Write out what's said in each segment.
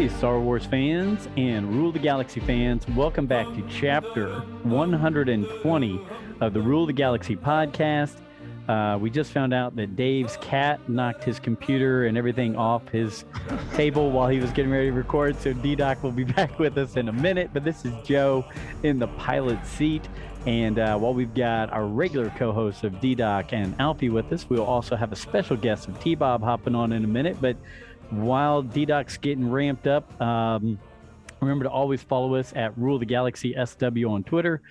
Hey, Star Wars fans and Rule the Galaxy fans, welcome back to chapter 120 of the Rule the Galaxy podcast. Uh, we just found out that Dave's cat knocked his computer and everything off his table while he was getting ready to record. So D Doc will be back with us in a minute. But this is Joe in the pilot seat. And uh, while we've got our regular co hosts of D Doc and Alfie with us, we'll also have a special guest of T Bob hopping on in a minute. But while D Doc's getting ramped up, um, remember to always follow us at Rule the Galaxy SW on Twitter,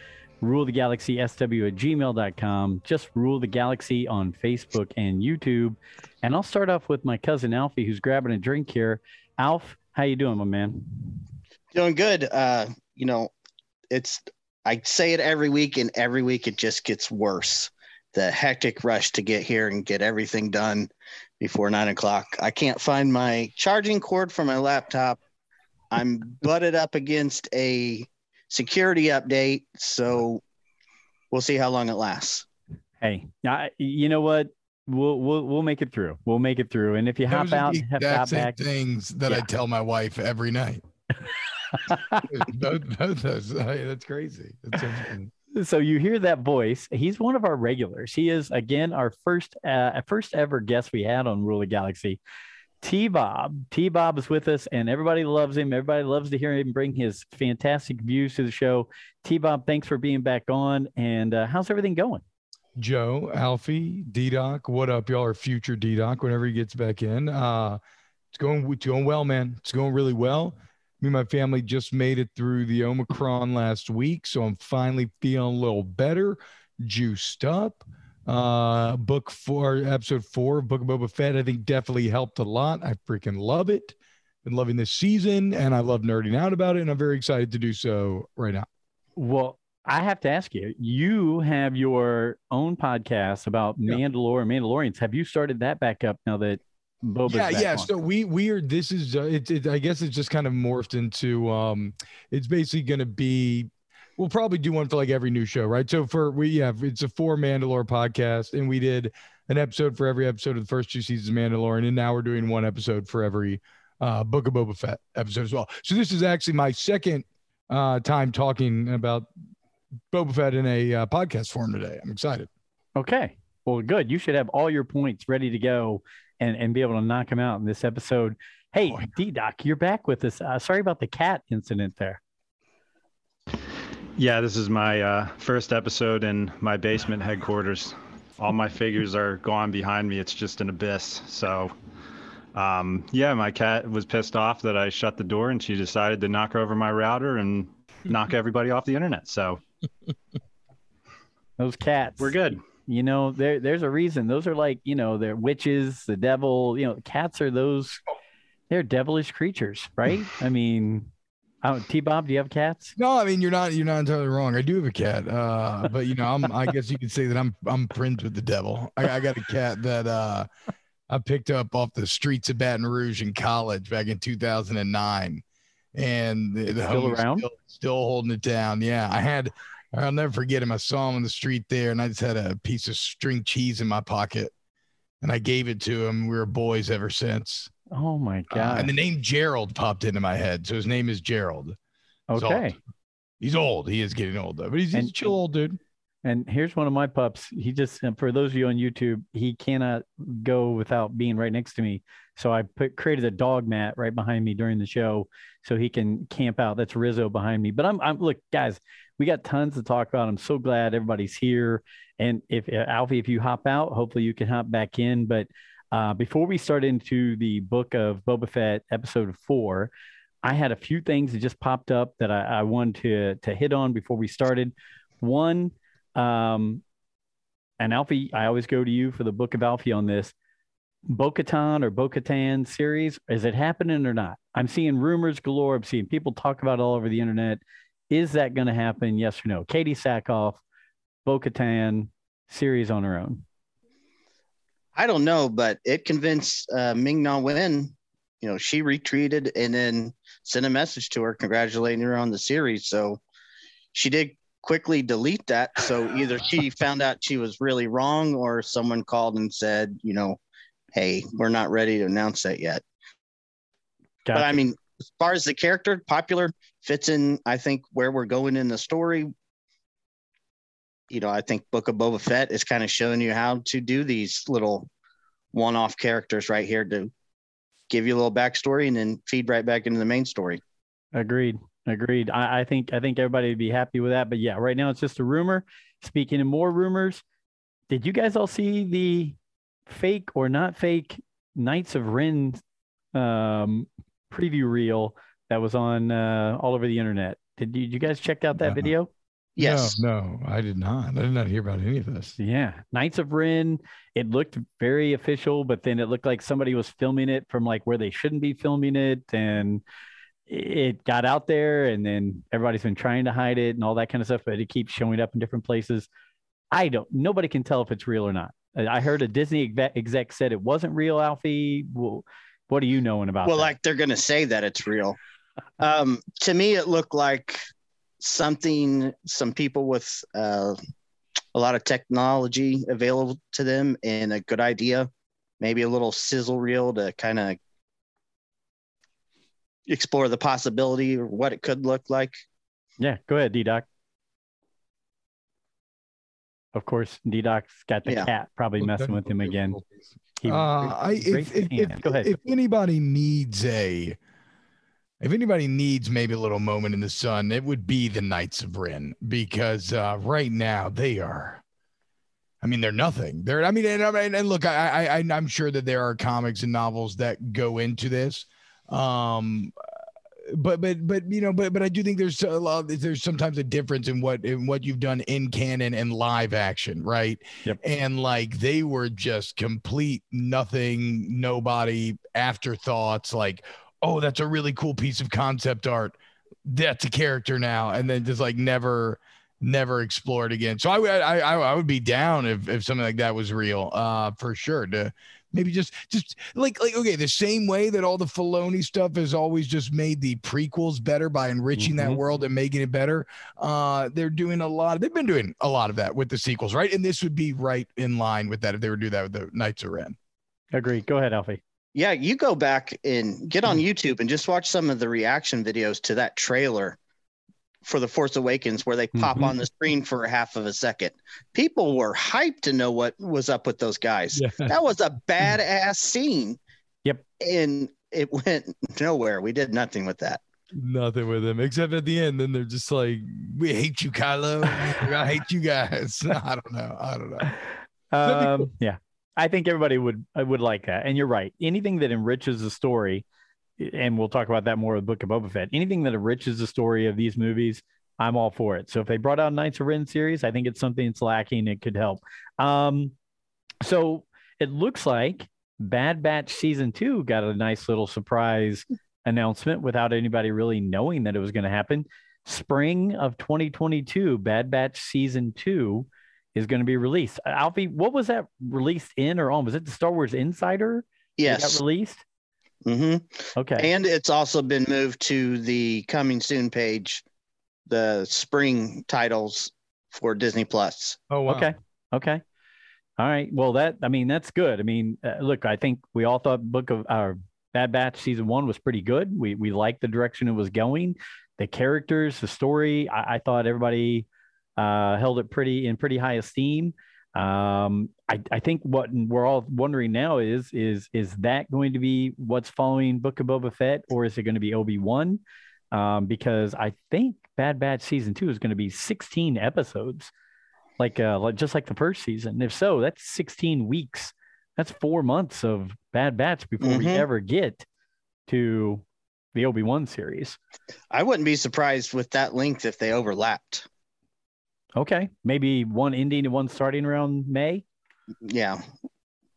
Rule the Galaxy SW at gmail.com, just Rule the Galaxy on Facebook and YouTube. And I'll start off with my cousin Alfie, who's grabbing a drink here. Alf, how you doing, my man? Doing good. Uh, you know, it's I say it every week, and every week it just gets worse. The hectic rush to get here and get everything done before nine o'clock. I can't find my charging cord for my laptop. I'm butted up against a security update, so we'll see how long it lasts. Hey, I, you know what? We'll we'll we'll make it through. We'll make it through. And if you hop out, hop out back, things that yeah. I tell my wife every night. both, both those. That's crazy. That's so you hear that voice. He's one of our regulars. He is again our first uh, first ever guest we had on Rule of Galaxy. T Bob. T Bob is with us, and everybody loves him. Everybody loves to hear him bring his fantastic views to the show. T Bob, thanks for being back on. And uh, how's everything going? Joe, Alfie, D Doc, what up, y'all? Are future D Doc whenever he gets back in. Uh, it's going, it's going well, man. It's going really well me and my family just made it through the Omicron last week. So I'm finally feeling a little better, juiced up. Uh, book four, episode four of Book of Boba Fett, I think definitely helped a lot. I freaking love it. Been loving this season and I love nerding out about it. And I'm very excited to do so right now. Well, I have to ask you, you have your own podcast about yeah. Mandalore and Mandalorians. Have you started that back up now that Boba's yeah, yeah. So we we are. This is uh, it, it. I guess it's just kind of morphed into. Um, it's basically going to be. We'll probably do one for like every new show, right? So for we have it's a four Mandalore podcast, and we did an episode for every episode of the first two seasons of Mandalorian, and now we're doing one episode for every uh, Book of Boba Fett episode as well. So this is actually my second uh, time talking about Boba Fett in a uh, podcast form today. I'm excited. Okay. Well, good. You should have all your points ready to go and, and be able to knock him out in this episode. Hey, oh, D Doc, you're back with us. Uh, sorry about the cat incident there. Yeah, this is my uh, first episode in my basement headquarters. All my figures are gone behind me. It's just an abyss. So, um, yeah, my cat was pissed off that I shut the door and she decided to knock over my router and knock everybody off the internet. So, those cats. We're good you know there there's a reason those are like you know they're witches the devil you know cats are those they're devilish creatures right i mean T-Bob, do you have cats? No, I mean you're not you're not entirely wrong. I do have a cat, uh, but you know I'm I guess you could say that I'm I'm friends with the devil. I, I got a cat that uh, I picked up off the streets of Baton Rouge in college back in 2009, and the, the still around, still, still holding it down. Yeah, I had I'll never forget him. I saw him on the street there, and I just had a piece of string cheese in my pocket, and I gave it to him. We were boys ever since. Oh my god! Uh, and the name Gerald popped into my head, so his name is Gerald. He's okay. Old. He's old. He is getting old though, but he's, he's a chill old dude. And here's one of my pups. He just, for those of you on YouTube, he cannot go without being right next to me. So I put created a dog mat right behind me during the show, so he can camp out. That's Rizzo behind me. But I'm, I'm look, guys we got tons to talk about. I'm so glad everybody's here. And if uh, Alfie, if you hop out, hopefully you can hop back in. But uh, before we start into the book of Boba Fett, episode four, I had a few things that just popped up that I, I wanted to to hit on before we started. One, um, and Alfie, I always go to you for the book of Alfie on this. Bo-Katan or Bo-Katan series, is it happening or not? I'm seeing rumors galore. I'm seeing people talk about it all over the internet. Is that going to happen? Yes or no? Katee Sackhoff, Bo Katan series on her own. I don't know, but it convinced uh, Ming Na Wen. You know, she retreated and then sent a message to her congratulating her on the series. So she did quickly delete that. So either she found out she was really wrong or someone called and said, you know, hey, we're not ready to announce that yet. Gotcha. But I mean, as far as the character, popular fits in. I think where we're going in the story. You know, I think Book of Boba Fett is kind of showing you how to do these little one-off characters right here to give you a little backstory and then feed right back into the main story. Agreed. Agreed. I, I think I think everybody would be happy with that. But yeah, right now it's just a rumor. Speaking of more rumors, did you guys all see the fake or not fake Knights of Ren um, preview reel that was on uh, all over the internet? Did you, did you guys check out that No. video? Yes. No, no, I did not. I did not hear about any of this. Yeah, Knights of Ren. It looked very official, but then it looked like somebody was filming it from like where they shouldn't be filming it, and it got out there, and then everybody's been trying to hide it and all that kind of stuff, but it keeps showing up in different places. I don't. Nobody can tell if it's real or not. I I heard a Disney exec, exec said it wasn't real. Alfie, well, what are you knowing about? well that? like they're going to say that it's real um to me it looked like something some people with uh, a lot of technology available to them and a good idea maybe a little sizzle reel to kind of explore the possibility or what it could look like yeah, go ahead, D Doc. Of course, D Doc's got the Yeah. cat probably messing with him again. He Uh, I, if, if, if, if anybody needs a, if anybody needs maybe a little moment in the sun, it would be the Knights of Ren because uh, right now they are. I mean, they're nothing. They're. I mean, and, and, and look, I, I, I'm sure that there are comics and novels that go into this. Um, but but but you know but but I do think there's a lot there's sometimes a difference in what in what you've done in canon and live action right? Yep. and like they were just complete nothing nobody afterthoughts like oh that's a really cool piece of concept art. That's a character now and then just like never never explored again. So I would I, I I would be down if if something like that was real uh for sure to maybe just just like like okay the same way that all the Filoni stuff has always just made the prequels better by enriching that Mhm. world and making it better uh they're doing a lot they've been doing a lot of that with the sequels right and this would be right in line with that if they were to do that with the Knights of Ren Agree. Go ahead, Alfie. yeah you go back and get on youtube and just watch some of the reaction videos to that trailer for the force awakens where they pop Mhm. on the screen for a half of a second. People were hyped to know what was up with those guys. Yeah. That was a badass scene. Yep. and it went nowhere. We did nothing with that. Nothing with them except at the end then they're just like we hate you Kylo. I hate you guys. I don't know. I don't know. That'd cool. Um, yeah, I think everybody would would like that. And you're right. Anything that enriches the story, and we'll talk about that more with Book of Boba Fett. Anything that enriches the story of these movies, I'm all for it. So if they brought out Knights of Ren series, I think it's something that's lacking. It could help. Um, so it looks like Bad Batch season two got a nice little surprise announcement without anybody really knowing that it was going to happen. Spring of 2022, Bad Batch season two is going to be released. Alfie, what was that released in or on? Was it the Star Wars Insider? that yes got released. Hmm Okay. and it's also been moved to the coming soon page the spring titles for disney plus oh wow. Okay. Okay. All right. Well, that I mean that's good. I mean, uh, look, I think we all thought Book of our Bad Batch season one was pretty good. We we liked the direction it was going, the characters, the story. I, I thought everybody uh, held it pretty in pretty high esteem. Um, I I think what we're all wondering now is is is that going to be what's following Book of Boba Fett, or is it going to be Obi Wan? Um, because I think Bad Batch season two is going to be 16 episodes like uh like just like the first season. If so, that's 16 weeks. That's four months of Bad Batch before we Mhm. ever get to the Obi Wan series. i wouldn't be surprised with that length if they overlapped Okay, maybe one ending and one starting around May. yeah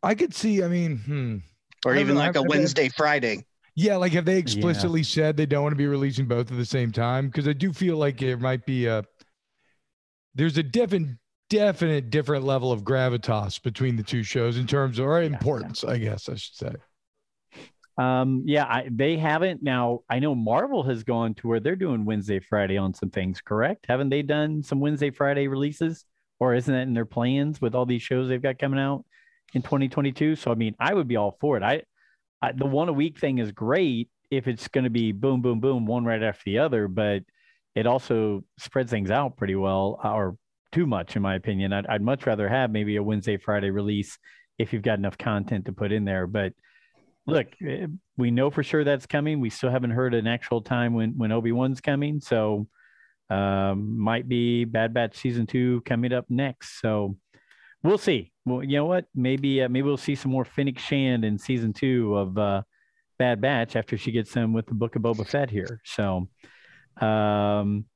I could see I mean hmm or I even know, like I've- a I've- wednesday friday Yeah, like have they explicitly said they don't want to be releasing both at the same time? Because I do feel like it might be a there's a definite definite different level of gravitas between the two shows in terms of or yeah. importance, I guess I should say. Um, yeah, I, they haven't. Now I know Marvel has gone to where they're doing Wednesday, Friday on some things. Correct? Haven't they done some Wednesday, Friday releases, or isn't that in their plans with all these shows they've got coming out in 2022? So I mean, I would be all for it. I, I the one a week thing is great if it's going to be boom, boom, boom, one right after the other, but it also spreads things out pretty well, or too much, in my opinion. I'd, I'd much rather have maybe a Wednesday, Friday release if you've got enough content to put in there. But look, eh, we know for sure that's coming. We still haven't heard an actual time when when Obi Wan's coming, so um, might be Bad Batch season two coming up next. So we'll see. Well, you know what? Maybe uh, maybe we'll see some more Fennec Shand in season two of uh, Bad Batch after she gets them with the Book of Boba Fett here. So, um,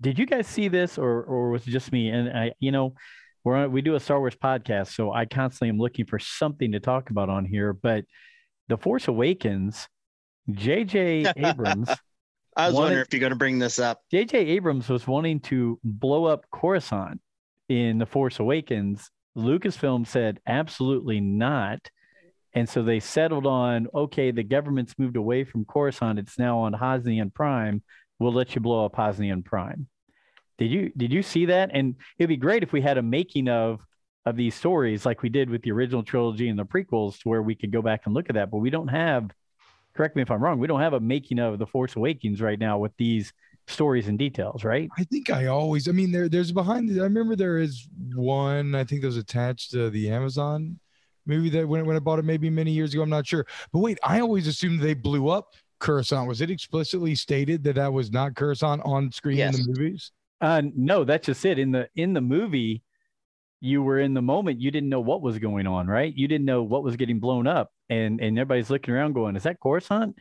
did you guys see this, or or was it just me? And I, you know, we're on, we do a Star Wars podcast, so I constantly am looking for something to talk about on here. But the Force Awakens, J.J. Abrams. I was wanted- wondering if you're going to bring this up. J.J. Abrams was wanting to blow up Coruscant in The Force Awakens. Lucasfilm said absolutely not. And so they settled on okay, the government's moved away from Coruscant. It's now on Hosnian Prime. We'll let you blow up Hosnian Prime. Did you did you see that? And it'd be great if we had a making of of these stories like we did with the original trilogy and the prequels to where we could go back and look at that. But we don't have correct me if I'm wrong, we don't have a making of the Force Awakens right now with these stories and details, right? I think I always, I mean, there, there's behind. the- I remember there is one. I think that was attached to the Amazon movie that when when I bought it maybe many years ago. I'm not sure. But wait, I always assumed they blew up Coruscant. Was it explicitly stated that that was not Coruscant on screen in the movies? Uh, no, that's just it. In the in the movie, you were in the moment. You didn't know what was going on, right? You didn't know what was getting blown up, and and everybody's looking around, going, "Is that Coruscant?"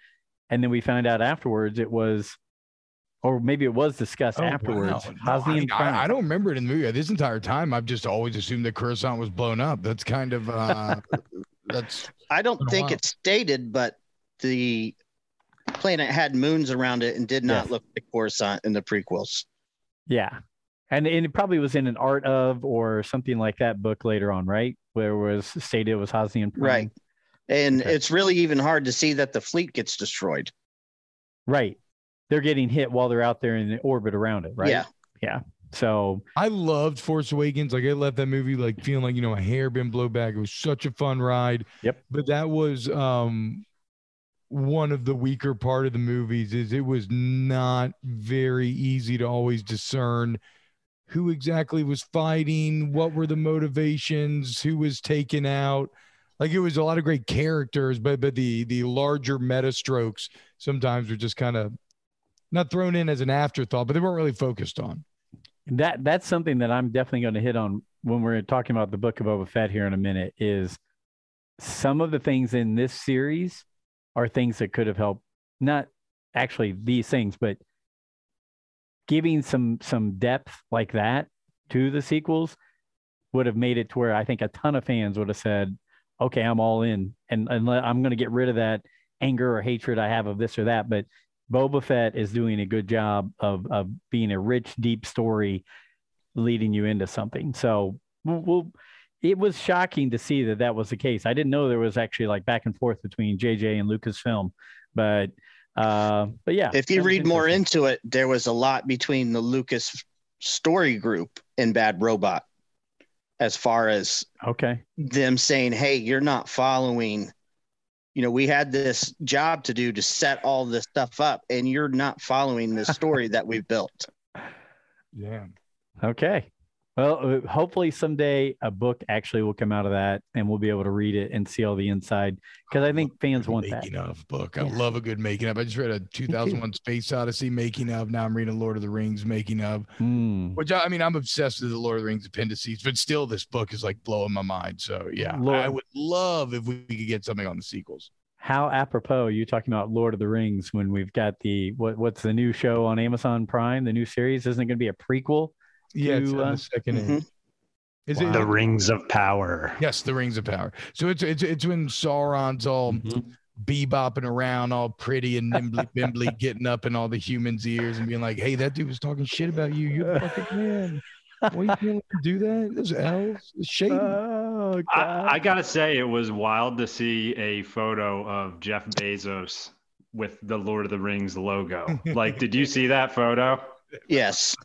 And then we found out afterwards it was, or maybe it was discussed Oh, afterwards. wow. No, I, mean, I, I don't remember it in the movie. This entire time, I've just always assumed that Coruscant was blown up. That's kind of uh, that's I don't think it's stated, but the planet had moons around it and did not Yes. look like Coruscant in the prequels. Yeah. And, and it probably was in an art of or something like that book later on, right? Where it was stated it was Hosnian Prime. Right. And Okay. it's really even hard to see that the fleet gets destroyed. Right. They're getting hit while they're out there in the orbit around it, right? Yeah. Yeah. So I loved Force Awakens. Like I left that movie like feeling like you know a hair been blown back. It was such a fun ride. Yep. But that was um one of the weaker part of the movies is it was not very easy to always discern who exactly was fighting, what were the motivations, who was taken out. Like it was a lot of great characters, but but the the larger meta strokes sometimes were just kind of not thrown in as an afterthought, but they weren't really focused on. that that's something that I'm definitely going to hit on when we're talking about the book of Boba Fett here in a minute. Is some of the things in this series are things that could have helped, not actually these things, but giving some some depth like that to the sequels would have made it to where I think a ton of fans would have said, "Okay, I'm all in," and and I'm going to get rid of that anger or hatred I have of this or that. But Boba Fett is doing a good job of of being a rich, deep story, leading you into something. So we'll, we'll it was shocking to see that that was the case. I didn't know there was actually like back and forth between JJ and Lucasfilm, but uh, but yeah. If you read more into it, there was a lot between the Lucas story group and Bad Robot as far as okay, them saying, Hey, you're not following. You know, we had this job to do to set all this stuff up, and you're not following the story that we've built. Yeah. okay. Well, uh, hopefully someday a book actually will come out of that, and we'll be able to read it and see all the inside because I think fans want that. making of book. I Yeah. love a good making of. I just read a 2001 Space Odyssey making of. Now I'm reading Lord of the Rings making of. Hmm. Which I, I mean, I'm obsessed with the Lord of the Rings appendices, but still, this book is like blowing my mind. So yeah, Lord- I would love if we could get something on the sequels. How apropos you talking about Lord of the Rings when we've got the what what's the new show on Amazon Prime, the new series? Isn't it going to be a prequel? Yeah, it's To, on uh, the second. Mhm. end. Is Wow. it The Rings of Power. Yes, the Rings of Power. So it's it's it's when Sauron's all Mm-hmm. bebopping around, all pretty and nimbly bimbly, getting up in all the humans' ears and being like, "Hey, that dude was talking shit about you. You're a fucking man. Why you feeling to do that? Those elves, it's shady." Oh I, I gotta say, it was wild to see a photo of Jeff Bezos with the Lord of the Rings logo. like, did you see that photo? Yes.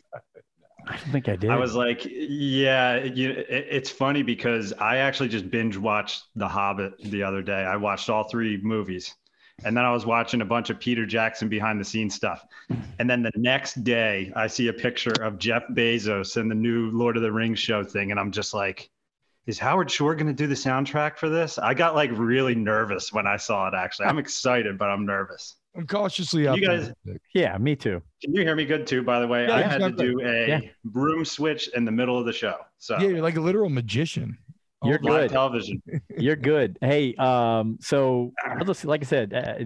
I don't think I did. I was like, yeah, you, it, it's funny because I actually just binge watched The Hobbit the other day. I watched all three movies, And then I was watching a bunch of Peter Jackson behind the scenes stuff. And then the next day, I see a picture of Jeff Bezos and the new Lord of the Rings show thing. And I'm just like, is Howard Shore going to do the soundtrack for this? I got like really nervous when I saw it, actually. I'm excited, but I'm nervous. I'm cautiously Can you guys- Yeah, me too. Can you hear me good too, by the way? Yeah, I yeah, had to do a Yeah. broom switch in the middle of the show. So Yeah, you're like a literal magician. You're good. television. You're good. Hey, um, so I'll just like I said, uh,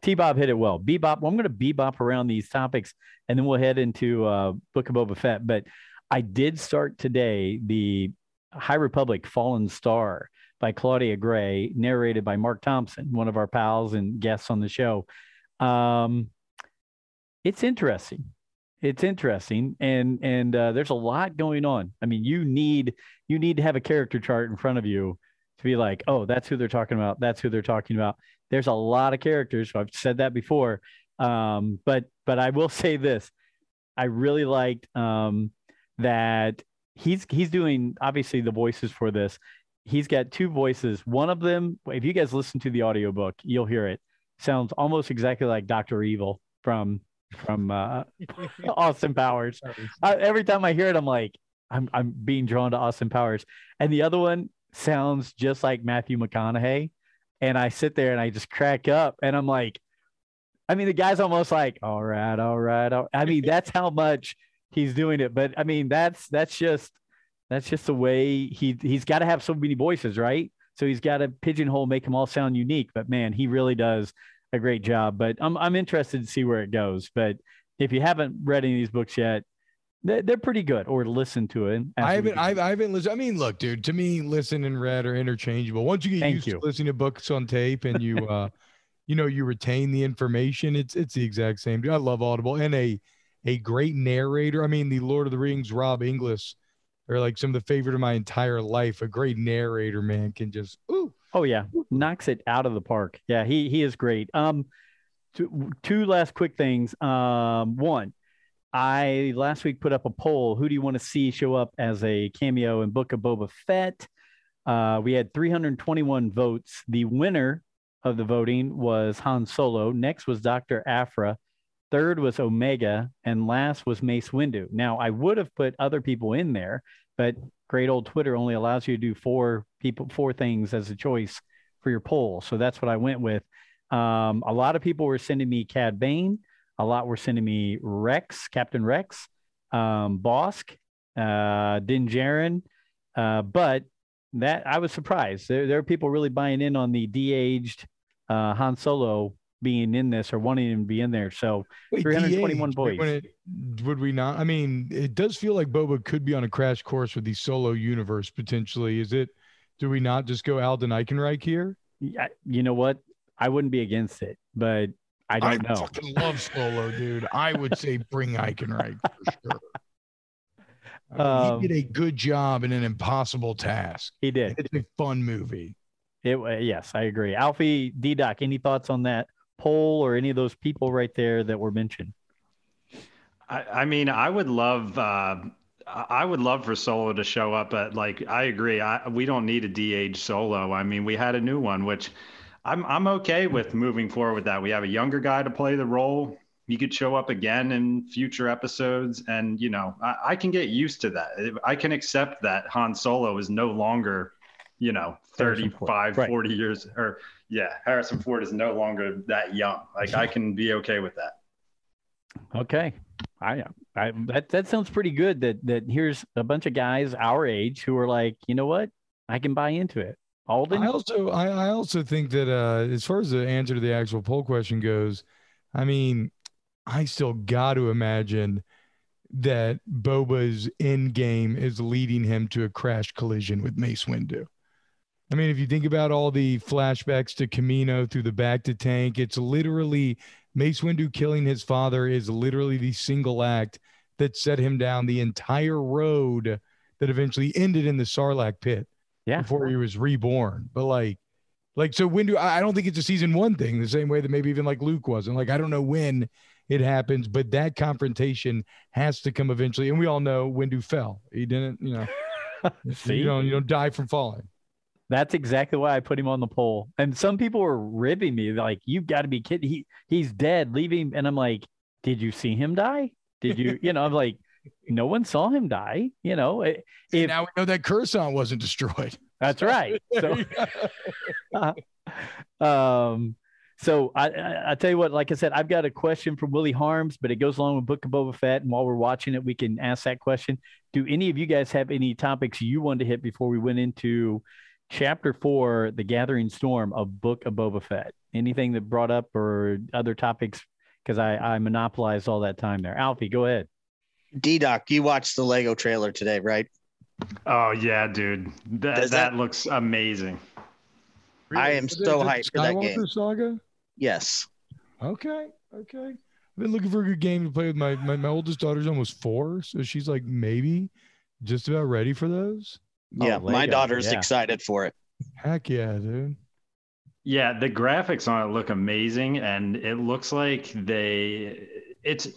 T Bob hit it well. Bebop. Well, I'm going to bebop around these topics, and then we'll head into uh, Book of Boba Fett. But I did start today the High Republic Fallen Star by Claudia Gray, narrated by Marc Thompson, one of our pals and guests on the show. Um, it's interesting. It's interesting, and and uh, there's a lot going on. I mean, you need you need to have a character chart in front of you to be like, oh, that's who they're talking about. That's who they're talking about. There's a lot of characters. I've said that before. Um, but but I will say this. I really liked um, that he's he's doing obviously the voices for this. He's got two voices. One of them, if you guys listen to the audiobook, you'll hear it. Sounds almost exactly like Dr. Evil from from uh, Austin Powers. I, every time I hear it, I'm like, I'm I'm being drawn to Austin Powers. And the other one sounds just like Matthew McConaughey. And I sit there and I just crack up and I'm like, I mean, the guy's almost like, all right, all right. All... I mean, that's how much he's doing it. But I mean, that's that's just that's just the way he he's got to have so many voices, right? So he's got to pigeonhole, make them all sound unique. But man, he really does a great job. But I'm I'm interested to see where it goes. But if you haven't read any of these books yet, they're, they're pretty good. Or listen to it. I haven't I, I haven't listened. I mean, look, dude. To me, listen and read are interchangeable. Once you get Thank used you. to listening to books on tape and you, uh, you know, you retain the information. It's it's the exact same. I love Audible and a a great narrator. I mean, the Lord of the Rings, Rob Inglis, like some of the favorite of my entire life. A great narrator, man, can just ooh. Oh yeah, knocks it out of the park. Yeah, he he is great. Um, two, two last quick things. Um, one, I last week put up a poll. Who do you want to see show up as a cameo in Book of Boba Fett? Uh, we had 321 votes. The winner of the voting was Han Solo. Next was Dr. Aphra. Third was Omega, and last was Mace Windu. Now I would have put other people in there, but great old Twitter only allows you to do four people, four things as a choice for your poll. So that's what I went with. Um, a lot of people were sending me Cad Bane. A lot were sending me Rex, Captain Rex, um, Bossk, uh, Din Djarin. Uh, but that I was surprised. There, there are people really buying in on the de-aged uh, Han Solo being in this or wanting him to be in there. So Wait, 321 DH, boys. it- would we not? I mean, it does feel like Boba could be on a crash course with the solo universe potentially. Is it? Do we not just go Alden Ehrenreich here? yeah, you know what? I wouldn't be against it, but I don't know. fucking love Solo, dude. I would say bring Eichenreich for sure. I Um, he did a good job in an impossible task. He did. It's a fun movie. It, uh, yes, I agree. Alfie D Doc, any thoughts on that poll or any of those people right there that were mentioned? I, I mean, I would love, uh, I would love for Solo to show up. But like, I agree. I, we don't need a DH Solo. I mean, we had a new one, which I'm I'm okay with moving forward with that. We have a younger guy to play the role. He could show up again in future episodes, and you know, I, I can get used to that. I can accept that Han Solo is no longer, you know, Harrison 35, Right. 40 years, or yeah, Harrison Ford is no longer that young. Like, I can be okay with that. Okay. I, I that that sounds pretty good that that here's a bunch of guys our age who are like, you know what? I can buy into it. Alden, I also I, I also think that uh as far as the answer to the actual poll question goes, I mean, I still got to imagine that Boba's end game is leading him to a crash collision with Mace Windu. I mean, if you think about all the flashbacks to Camino through the bacta tank, it's literally Mace Windu killing his father is literally the single act that set him down the entire road that eventually ended in the Sarlacc pit yeah. before he was reborn. But like, like so when do I don't think it's a season one thing the same way that maybe even like Luke wasn't. Like I don't know when it happens, but that confrontation has to come eventually. And we all know Windu fell. He didn't, you know, you don't you don't die from falling. That's exactly why I put him on the poll. And some people were ribbing me, like, "You've got to be kidding! He he's dead. Leave him." And I'm like, "Did you see him die? Did you? You know?" I'm like, "No one saw him die. You know." If, now we know that Coruscant wasn't destroyed. That's right. So, um, so I, I, I tell you what, like I said, I've got a question from Willie Harms, but it goes along with Book of Boba Fett. And while we're watching it, we can ask that question. Do any of you guys have any topics you wanted to hit before we went into chapter four, The Gathering Storm of Book of Boba Fett? Anything that brought up or other topics? Because I, I monopolized all that time there. Alfie, go ahead. D Doc, you watched the Lego trailer today, right? Oh yeah, dude. That that, that, looks amazing. Really? I am so hyped for that game. Saga? Yes. Okay. Okay. I've been looking for a good game to play with my, my my oldest daughter's almost four, so she's like maybe just about ready for those. Oh, yeah, oh, my daughter's yeah. excited for it. Heck yeah, dude. Yeah, the graphics on it look amazing, and it looks like they. It's.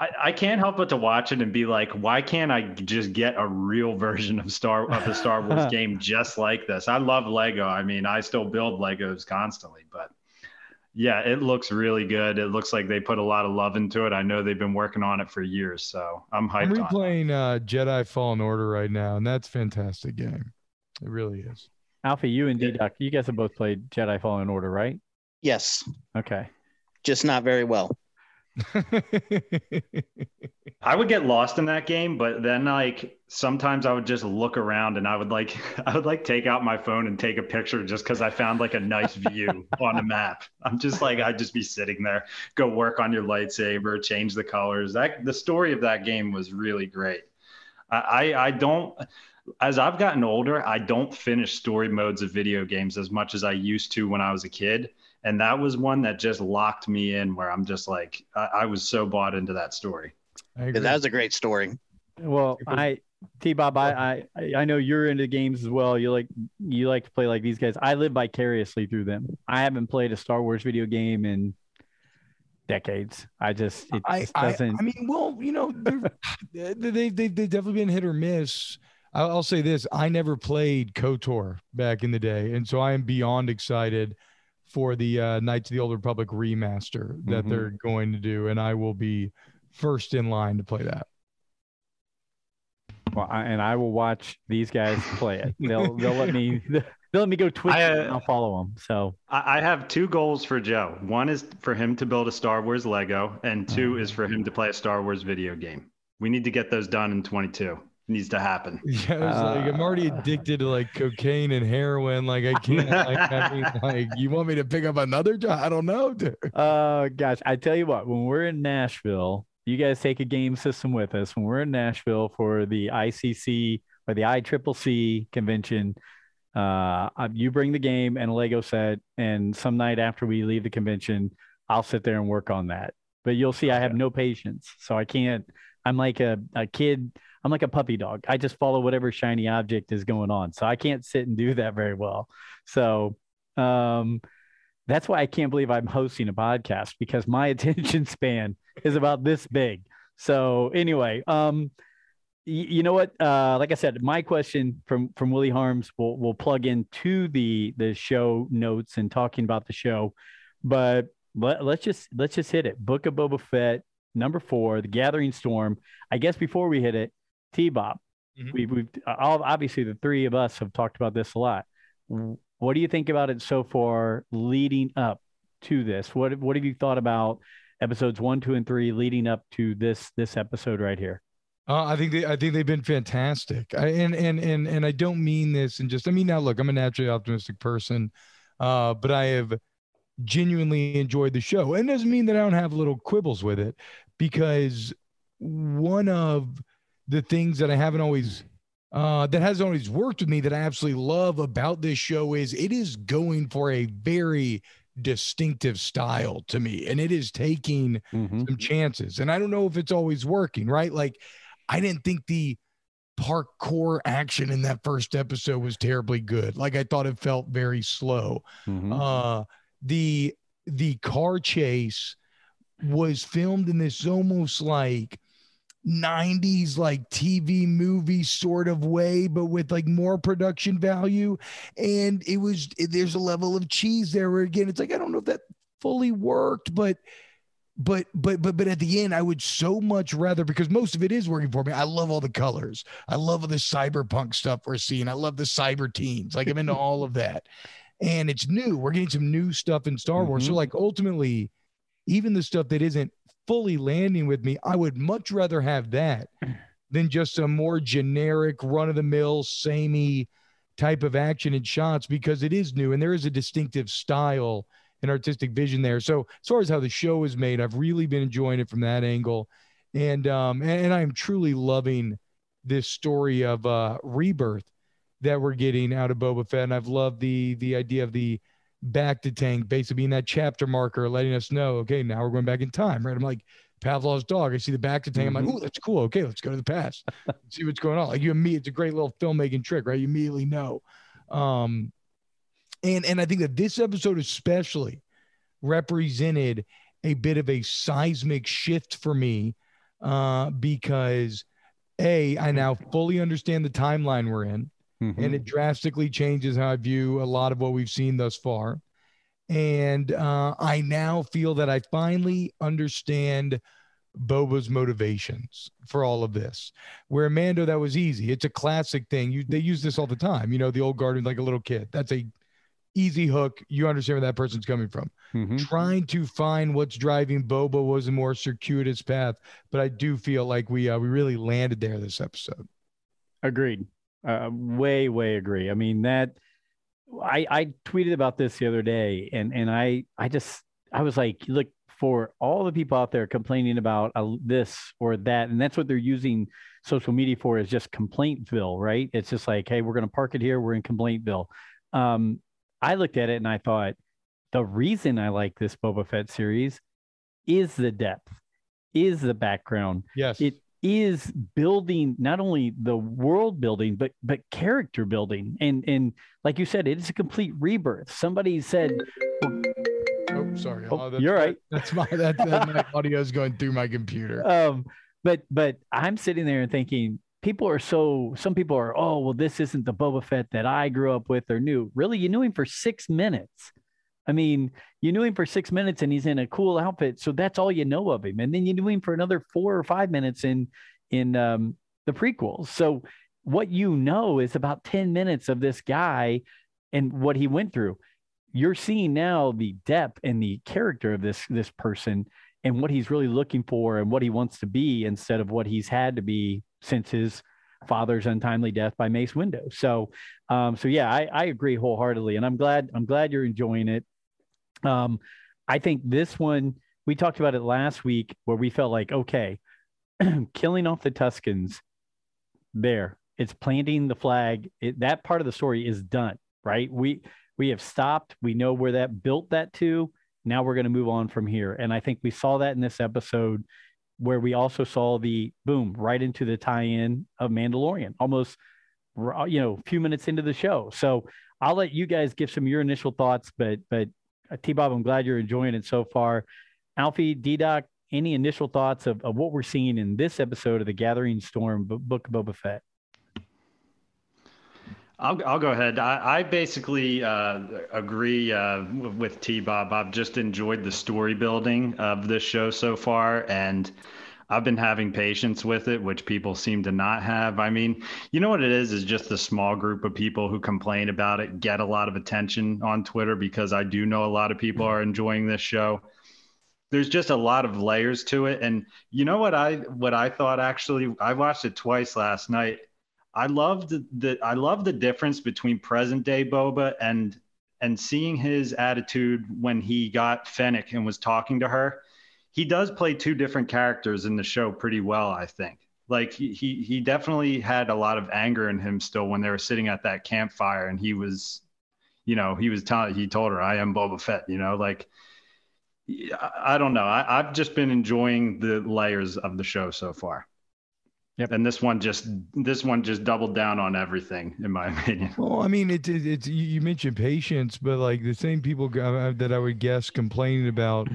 I, I can't help but to watch it and be like, why can't I just get a real version of Star of the Star Wars game just like this? I love Lego. I mean, I still build Legos constantly, but yeah, it looks really good. It looks like they put a lot of love into it. I know they've been working on it for years, so I'm hyped. I'm replaying uh, Jedi Fallen Order right now, and that's fantastic game. It really is. Alpha, you and D Doc, you guys have both played Jedi Fallen Order, right? Yes. Okay. Just not very well. I would get lost in that game, but then like sometimes I would just look around and I would like I would like take out my phone and take a picture just because I found like a nice view on a map. I'm just like I'd just be sitting there, go work on your lightsaber, change the colors. That the story of that game was really great. I I, I don't as I've gotten older, I don't finish story modes of video games as much as I used to when I was a kid and that was one that just locked me in where i'm just like i, I was so bought into that story. That was a great story. Well i t-bob I, I i know you're into games as well. You like you like to play like these guys. I live vicariously through them. I haven't played a star wars video game in decades. I just it I, just doesn't I, I mean well you know they, they, they, they've definitely been hit or miss. I'll say this. I never played kotor back in the day. And so i am beyond excited for the uh, Knights of the Old Republic remaster that mm-hmm. they're going to do, and I will be first in line to play that. Well, I, and I will watch these guys play it. They'll they'll let me they'll let me go Twitch I, uh, and I'll follow them. So I have two goals for Joe. One is for him to build a Star Wars Lego, and 2 mm-hmm. is for him to play a Star Wars video game. We need to get those done in 22 needs to happen. Yeah, uh, like I'm already addicted to like cocaine and heroin. Like I can't. like, I mean, like you want me to pick up another job? I don't know, dude. Uh, gosh, I tell you what. When we're in Nashville, you guys take a game system with us. When we're in Nashville for the ICC or the ICCC convention, uh, you bring the game and a Lego set, and some night after we leave the convention, I'll sit there and work on that. But you'll see, I have no patience, so I can't. I'm like a, a kid I'm like a puppy dog. I just follow whatever shiny object is going on. So I can't sit and do that very well. So um, that's why I can't believe I'm hosting a podcast because my attention span is about this big. So anyway, um, you know what? Uh, like I said, my question from from Willie Harms will will plug into the the show notes and talking about the show, but let, let's just let's just hit it. Book of Boba Fett number four, The Gathering Storm. I guess before we hit it, T Bob. Mm-hmm. We, we've all obviously the three of us have talked about this a lot. What do you think about it so far leading up to this? What what have you thought about episodes one, two, and three leading up to this this episode right here? Uh, I think they I think they've been fantastic. I, and and and and I don't mean this and just I mean now look, I'm a naturally optimistic person, uh, but I have genuinely enjoyed the show. And doesn't mean that I don't have little quibbles with it because one of the things that I haven't always uh, that hasn't always worked with me that I absolutely love about this show is it is going for a very distinctive style to me and it is taking mm-hmm. some chances and I don't know if it's always working right like I didn't think the parkour action in that first episode was terribly good like I thought it felt very slow mm-hmm. uh the the car chase was filmed in this almost like 90s like TV movie sort of way, but with like more production value. And it was, there's a level of cheese there where again, it's like, I don't know if that fully worked, but but but but but at the end i would so much rather because most of it is working for me. I love all the colors. I love all the cyberpunk stuff we're seeing. I love the cyber teens. Like i'm into all of that. And it's new. We're getting some new stuff in star wars. Mm-hmm. so like ultimately even the stuff that isn't fully landing with me i would much rather have that than just a more generic run-of-the-mill samey type of action and shots because it is new and there is a distinctive style and artistic vision there. So as far as how the show is made, I've really been enjoying it from that angle, and um, and, and I am truly loving this story of uh, rebirth that we're getting out of Boba Fett, and I've loved the the idea of the bacta tank basically being that chapter marker, letting us know, okay, now we're going back in time, right? I'm like Pavlov's dog. I see the bacta tank. I'm like, oh, that's cool. Okay, let's go to the past, see what's going on. Like you and me, it's a great little filmmaking trick, right? You immediately know. Um, and and I think that this episode especially represented a bit of a seismic shift for me uh, because a I now fully understand the timeline we're in, mm-hmm. and it drastically changes how I view a lot of what we've seen thus far. And uh, I now feel that I finally understand Boba's motivations for all of this. Where Mando, that was easy. It's a classic thing. You they use this all the time. You know, the old guardian like a little kid. That's a easy hook. You understand where that person's coming from. Mm-hmm. Trying to find what's driving Boba was a more circuitous path, but I do feel like we uh, we really landed there this episode. Agreed. Uh, way way agree. I mean that I I tweeted about this the other day, and and I I just I was like, look for all the people out there complaining about uh, this or that, and that's what they're using social media for is just complaintville, right? It's just like, hey, we're going to park it here. We're in complaintville. Um, I looked at it and I thought the reason I like this Boba Fett series is the depth, is the background. Yes. It is building not only the world building but but character building. And and like you said it is a complete rebirth. Somebody said oh sorry. Oh, oh, you're right. that's my that, that my audio is going through my computer. Um but but i'm sitting there and thinking people are so some people are oh well this isn't the Boba Fett that I grew up with or knew. Really, you knew him for six minutes. I mean, you knew him for six minutes and he's in a cool outfit, so that's all you know of him. And then you knew him for another four or five minutes in in um, the prequels. So what you know is about ten minutes of this guy and what he went through. You're seeing now the depth and the character of this this person and what he's really looking for and what he wants to be instead of what he's had to be since his father's untimely death by Mace Windu. So, um, so yeah, I, I agree wholeheartedly, and I'm glad I'm glad you're enjoying it. Um, I think this one we talked about it last week where we felt like okay, killing off the Tuskens, there it's planting the flag. It, that part of the story is done, right? We we have stopped. We know where that built that to. Now we're going to move on from here, and I think we saw that in this episode where we also saw the boom right into the tie-in of Mandalorian, almost you know a few minutes into the show. So I'll let you guys give some of your initial thoughts, but but T Bob, I'm glad you're enjoying it so far. Alfie, D Doc, any initial thoughts of, of what we're seeing in this episode of the Gathering Storm Book of Boba Fett? I'll, I'll go ahead. I, I basically uh, agree uh, with T Bob. I've just enjoyed the story building of this show so far, and I've been having patience with it, which people seem to not have. I mean, you know what it is? Is just a small group of people who complain about it get a lot of attention on Twitter because I do know a lot of people are enjoying this show. There's just a lot of layers to it, and you know what I what I thought actually. I watched it twice last night I loved the, the I love the difference between present day Boba and and seeing his attitude when he got Fennec and was talking to her. He does play two different characters in the show pretty well, I think. Like he he, he definitely had a lot of anger in him still when they were sitting at that campfire and he was, you know, he was telling he told her, I am Boba Fett, you know, like I, I don't know. I, I've just been enjoying the layers of the show so far. Yep. And this one just this one just doubled down on everything, in my opinion. Well, I mean, it's it, it's you mentioned patience, but like the same people uh, that I would guess complaining about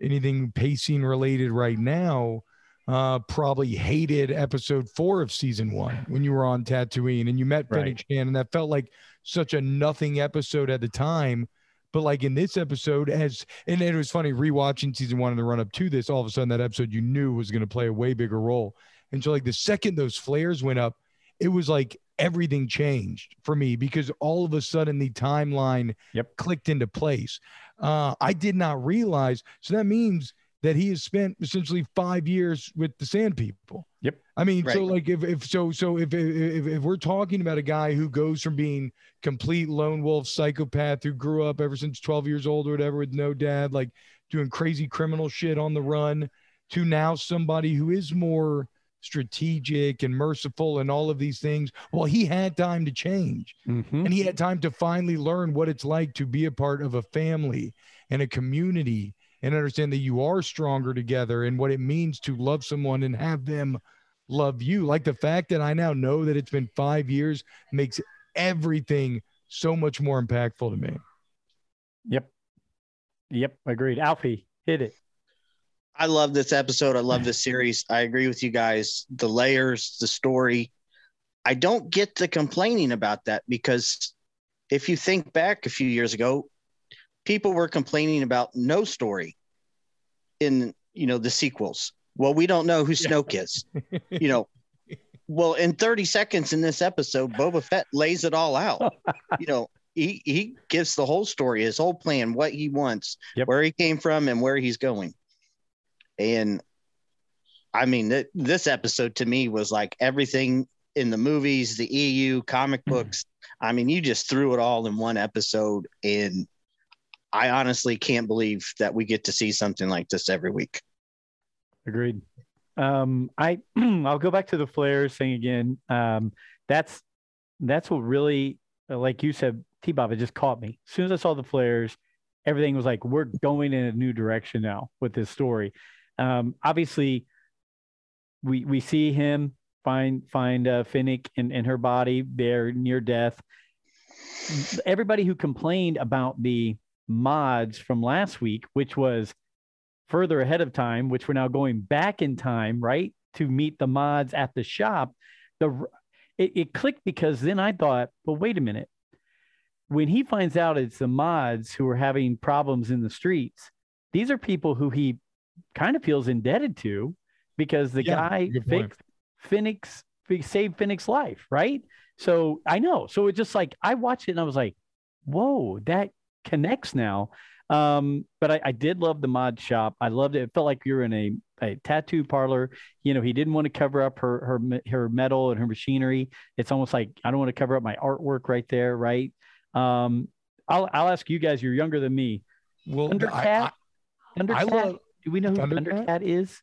anything pacing related right now uh, probably hated episode four of season one when you were on Tatooine and you met Right. Fennec Shand, and that felt like such a nothing episode at the time. But like in this episode, as and it was funny rewatching season one and the run up to this, all of a sudden that episode you knew was going to play a way bigger role. And so like the second those flares went up, it was like everything changed for me because all of a sudden the timeline Yep. clicked into place. Uh, I did not realize. So that means that he has spent essentially five years with the Sand People. Yep. I mean, so like if if so so if, if if we're talking about a guy who goes from being complete lone wolf psychopath who grew up ever since 12 years old or whatever with no dad, like doing crazy criminal shit on the run, to now somebody who is more strategic and merciful and all of these things. Well, he had time to change Mhm. and he had time to finally learn what it's like to be a part of a family and a community and understand that you are stronger together and what it means to love someone and have them love you like the fact that i now know that it's been five years makes everything so much more impactful to me Yep. Yep. Agreed. Alfie, hit it. I love this episode. I love this series. I agree with you guys. The layers, the story. I don't get the complaining about that because if you think back a few years ago, people were complaining about no story in you know the sequels. Well, we don't know who Snoke is. You know, well, in 30 seconds in this episode, Boba Fett lays it all out. You know, he he gives the whole story, his whole plan, what he wants, Yep. where he came from, and where he's going. And I mean, th- this episode to me was like everything in the movies, the EU, comic books. I mean, you just threw it all in one episode. And I honestly can't believe that we get to see something like this every week. Agreed. Um, I I'll go back to the flares thing again. Um, that's that's what really, uh, like you said, T Bob, it just caught me. As soon as I saw the flares, everything was like, we're going in a new direction now with this story. Um, obviously, we we see him find find uh, Fennec in, in her body there near death. Everybody who complained about the mods from last week, which was further ahead of time, which we're now going back in time, right, to meet the mods at the shop. The it, it clicked because then I thought, well, wait a minute. When he finds out it's the mods who are having problems in the streets, these are people who he kind of feels indebted to because the Yeah, guy fixed Fennec saved Fennec's life, right? So I know. So it's just like I watched it and I was like, whoa, that connects now. Um, but I, I did love the mod shop. I loved it. It felt like you were in a, a tattoo parlor. You know, he didn't want to cover up her her her metal and her machinery. It's almost like I don't want to cover up my artwork right there, right? Um, I'll I'll ask you guys. You're younger than me. well Thundercat. I, Thundercat. I love Do we know who Thundercat? Thundercat is?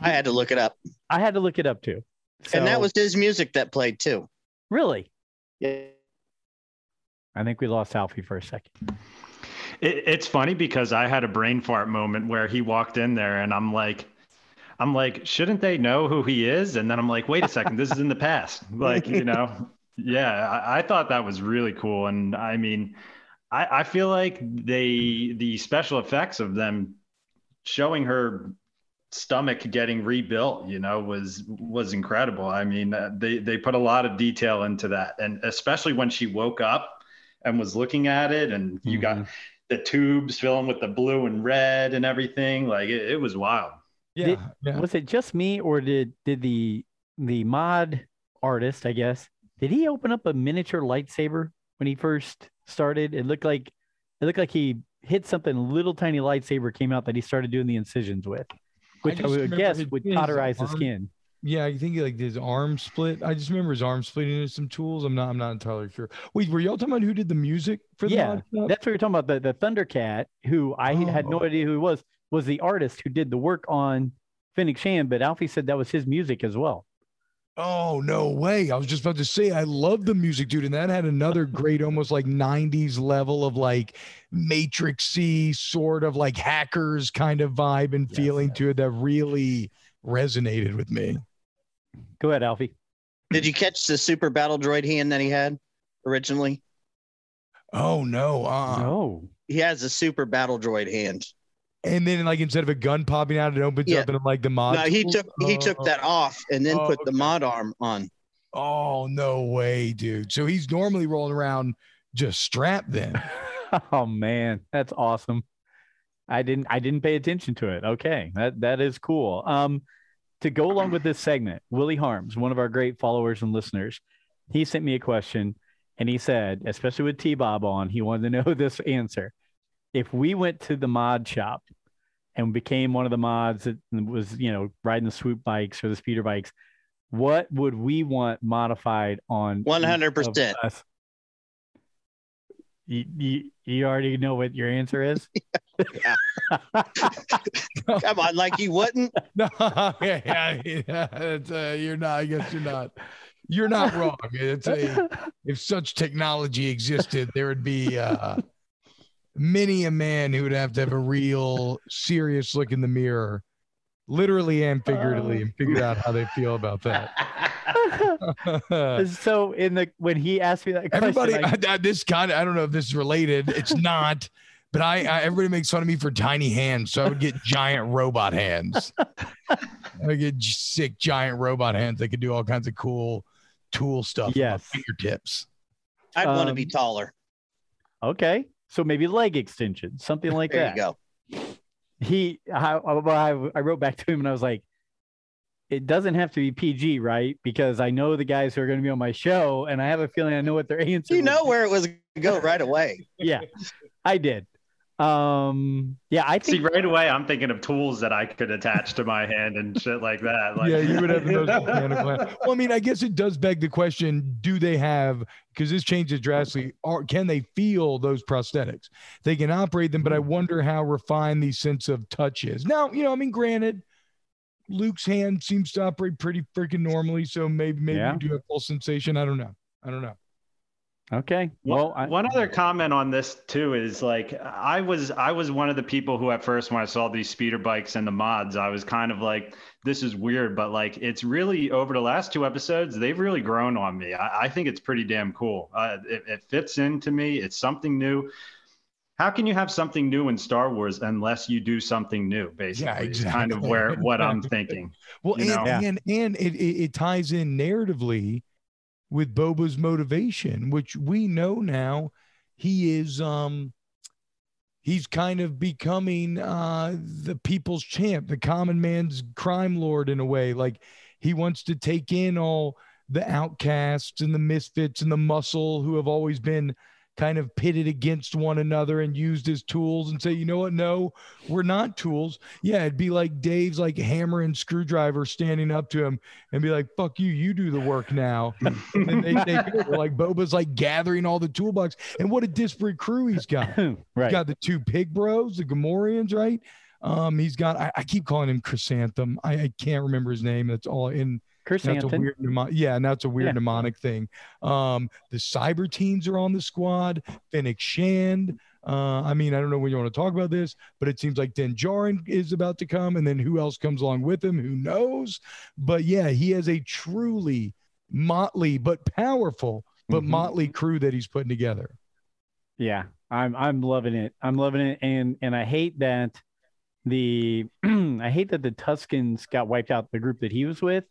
I had to look it up. I had to look it up too. and that was his music that played too. really. Yeah. I think we lost Alfie for a second. It, it's funny because I had a brain fart moment where he walked in there and I'm like, I'm like, shouldn't they know who he is? And then I'm like, wait a second, this is in the past. Like, you know, yeah, I, I thought that was really cool. And I mean, I, I feel like they, the special effects of them showing her stomach getting rebuilt, you know, was, was incredible. I mean, uh, they, they put a lot of detail into that. And especially when she woke up and was looking at it and you got, Mhm. the tubes filling with the blue and red and everything. Like it, it was wild. yeah, Did- yeah. Was it just me, or did did the the mod artist, I guess, did he open up a miniature lightsaber when he first started? It looked like it looked like he hit something. Little tiny lightsaber came out that he started doing the incisions with, which I, just would guess would cauterize the skin. Yeah, I think like his arm split. I just remember his arm splitting into some tools. I'm not. I'm not entirely sure. Wait, were y'all talking about who did the music for the Yeah. That's what you're talking about. The the Thundercat, who I had no Oh. idea who he was, was the artist who did the work on Fennec Shand. But Alfie said that was his music as well. Oh no way! I was just about to say I love the music, dude, and that had another great, almost like '90s level of like Matrixy sort of like hackers kind of vibe and Yes. feeling to it that really resonated with me. Go ahead, Alfie. Did you catch the super battle droid hand that he had originally? Oh no! Uh, no. He has a super battle droid hand. And then like instead of a gun popping out, it opens Yeah. up and like the mod. No, he tool? took he took Oh. that off and then Oh, put the mod arm on. Oh no way, dude. So he's normally rolling around just strapped then. Oh man, that's awesome. I didn't I didn't pay attention to it. Okay. That that is cool. Um to go along with this segment, Willie Harms, one of our great followers and listeners, he sent me a question and he said, especially with T Bob on, he wanted to know this answer. If we went to the mod shop and became one of the mods that was, you know, riding the swoop bikes or the speeder bikes, what would we want modified on 100%. us? You, you, you already know what your answer is? Come on, like you wouldn't. no, yeah, yeah, yeah. It's, uh, you're not. I guess you're not. You're not wrong. It's a. If such technology existed, there would be uh, many a man who would have to have a real serious look in the mirror, literally and figuratively, and figure out how they feel about that. so in the when he asked me that question, Everybody, I- I, I- this kind of, I don't know if this is related. It's not, but I, I, everybody makes fun of me for tiny hands. So I would get giant robot hands. I would get sick giant robot hands that could do all kinds of cool tool stuff. with my Yes. fingertips. I'd want to be Um, taller. okay, so maybe leg extension, something like There that. There you go. he I, I, I wrote back to him and I was like, it doesn't have to be PG, right? Because I know the guys who are going to be on my show, and I have a feeling I know what their answer. You know be. where it was go right away. Yeah, I did. Um, yeah, I See, right away, I'm thinking of tools that I could attach to my hand and shit like that. Like, yeah, you would have those mechanical hands. Well, I mean, I guess it does beg the question: Do they have? Because this changes drastically. Or can they feel those prosthetics? They can operate them, but I wonder how refined the sense of touch is. Now, you know, I mean, granted, Luke's hand seems to operate pretty freaking normally, so maybe maybe Yeah. you do have full sensation. I don't know. I don't know. Okay. Well, Well, I, one other comment on this too is like I was I was one of the people who at first when I saw these speeder bikes and the mods, I was kind of like, this is weird, but like it's really over the last two episodes, they've really grown on me. I, I think it's pretty damn cool. Uh, it, it fits into me. It's something new. How can you have something new in Star Wars unless you do something new? Basically, It's kind of where what I'm thinking. Well, and, and and it, it it ties in narratively with Boba's motivation, which we know now he is um he's kind of becoming uh the people's champ, the common man's crime lord in a way. Like he wants to take in all the outcasts and the misfits and the muscle who have always been kind of pitted against one another and used as tools and say, you know what? No, we're not tools. Yeah, it'd be like Dave's like hammer and screwdriver standing up to him and be like, fuck you, you do the work now. and then they. Like Boba's like gathering all the toolbox. And what a disparate crew he's got. He's right. got the two pig bros, the Gamorreans, right? Um, he's got I, I keep calling him Chrysanthem. I, I can't remember his name. That's all in that's a weird mnemonic. Yeah, and that's a weird Yeah. mnemonic thing. Um, the cyber teens are on the squad. Fennec Shand. Uh, I mean, I don't know when you want to talk about this, but it seems like Din Djarin is about to come, and then who else comes along with him? Who knows? But yeah, he has a truly motley but powerful but Mhm. motley crew that he's putting together. Yeah, I'm I'm loving it. I'm loving it, and and I hate that the I hate that the Tuskens got wiped out. The group that he was with,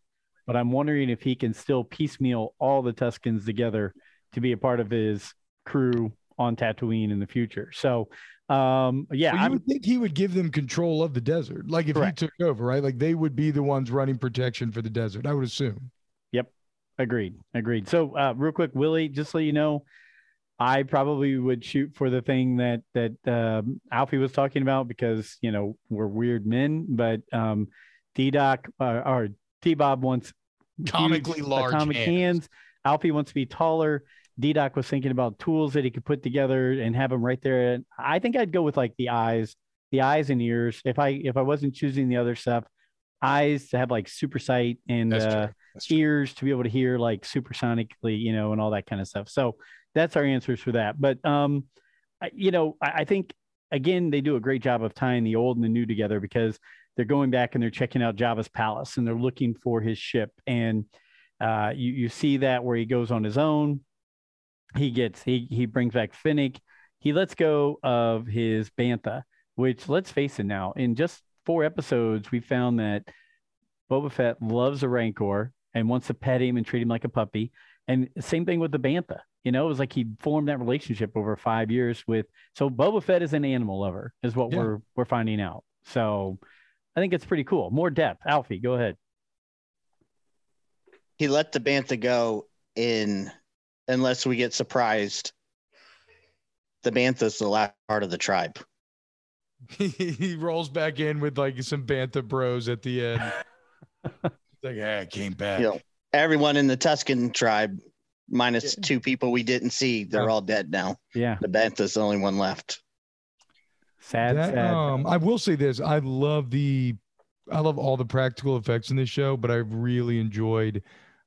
but I'm wondering if he can still piecemeal all the Tuskens together to be a part of his crew on Tatooine in the future. So, um, yeah, Well, you I'm, would think he would give them control of the desert, like if Correct. he took over, right? Like they would be the ones running protection for the desert. I would assume. Yep, agreed. Agreed. So, uh, real quick, Willie, just so you know, I probably would shoot for the thing that that um, Alfie was talking about because you know we're weird men, but um, D Doc uh, or T Bob wants Comically huge large atomic hands. hands. Alfie wants to be taller. D Doc was thinking about tools that he could put together and have them right there. And I think I'd go with like the eyes, the eyes and ears. If I if I wasn't choosing the other stuff, eyes to have like super sight and uh, true. That's true. ears to be able to hear like supersonically, you know, and all that kind of stuff. So that's our answers for that. But um, I, you know, I, I think again they do a great job of tying the old and the new together because they're going back and they're checking out Jabba's palace and they're looking for his ship and uh, you you see that where he goes on his own. He gets he he brings back Fennec. He lets go of his bantha, which let's face it now, in just four episodes, we found that Boba Fett loves a Rancor and wants to pet him and treat him like a puppy. And same thing with the Bantha. You know, it was like he formed that relationship over five years with. So Boba Fett is an animal lover, is what Yeah. we're we're finding out. So I think it's pretty cool. More depth. Alfie, go ahead. He let the bantha go in unless we get surprised. The bantha's the last part of the tribe. he rolls back in with like some bantha bros at the end. It's like, yeah, I came back. You know, everyone in the Tusken tribe, minus Yeah. two people we didn't see, they're Yeah. all dead now. Yeah. The bantha's the only one left. Sad, That, sad. um, I will say this: I love the, I love all the practical effects in this show, but I really enjoyed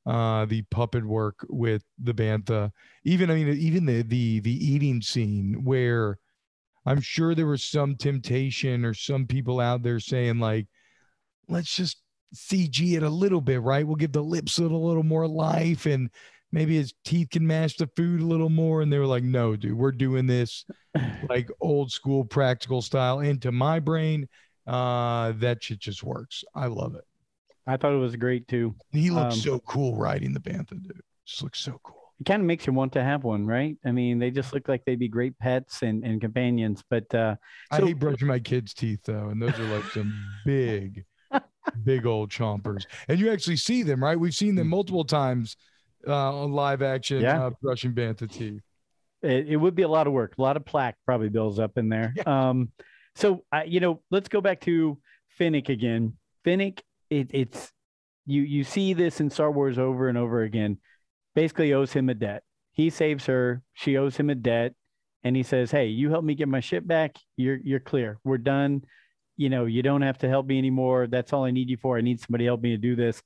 uh the puppet work with the bantha. Even I mean, even the the the eating scene where I'm sure there was some temptation or some people out there saying like, let's just CG it a little bit, right? We'll give the lips a little, little more life and maybe his teeth can match the food a little more. And they were like, no, dude, we're doing this like old school practical style. Into my brain, uh, that shit just works. I love it. I thought it was great too. He looks Um, so cool riding the Bantha, dude. Just looks so cool. It kind of makes you want to have one, right? I mean, they just look like they'd be great pets and, and companions. But uh, I hate brushing my kids' teeth though, and those are like some big, big old chompers. And you actually see them, right? We've seen them multiple times uh, on live action, Yeah. uh, brushing Bantha teeth. it, it would be a lot of work. A lot of plaque probably builds up in there. Um, so I, you know, let's go back to Fennec again. Fennec, it, it's you you see this in Star Wars over and over again. Basically, owes him a debt. He saves her. She owes him a debt, and he says, "Hey, you help me get my ship back. You're you're clear. We're done. You know, you don't have to help me anymore. That's all I need you for. I need somebody to help me to do this."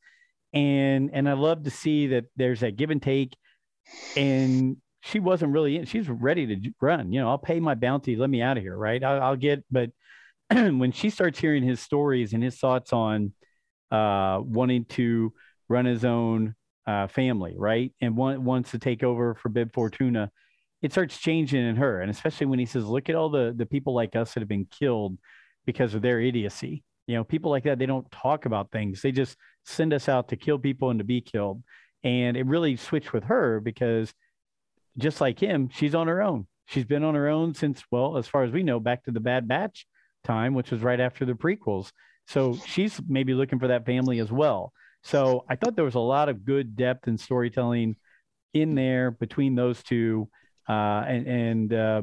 And and I love to see that there's that give and take, and she wasn't really in. She's ready to run. You know, I'll pay my bounty. Let me out of here, right? I'll, I'll get. But when she starts hearing his stories and his thoughts on uh, wanting to run his own uh, family, right, and one, wants to take over for Bib Fortuna, it starts changing in her. And especially when he says, "Look at all the the people like us that have been killed because of their idiocy." You know, people like that they don't talk about things. They just send us out to kill people and to be killed. And it really switched with her because just like him, she's on her own. She's been on her own since, well, as far as we know, back to the Bad Batch time, which was right after the prequels. So she's maybe looking for that family as well. So I thought there was a lot of good depth and storytelling in there between those two, uh, and and uh,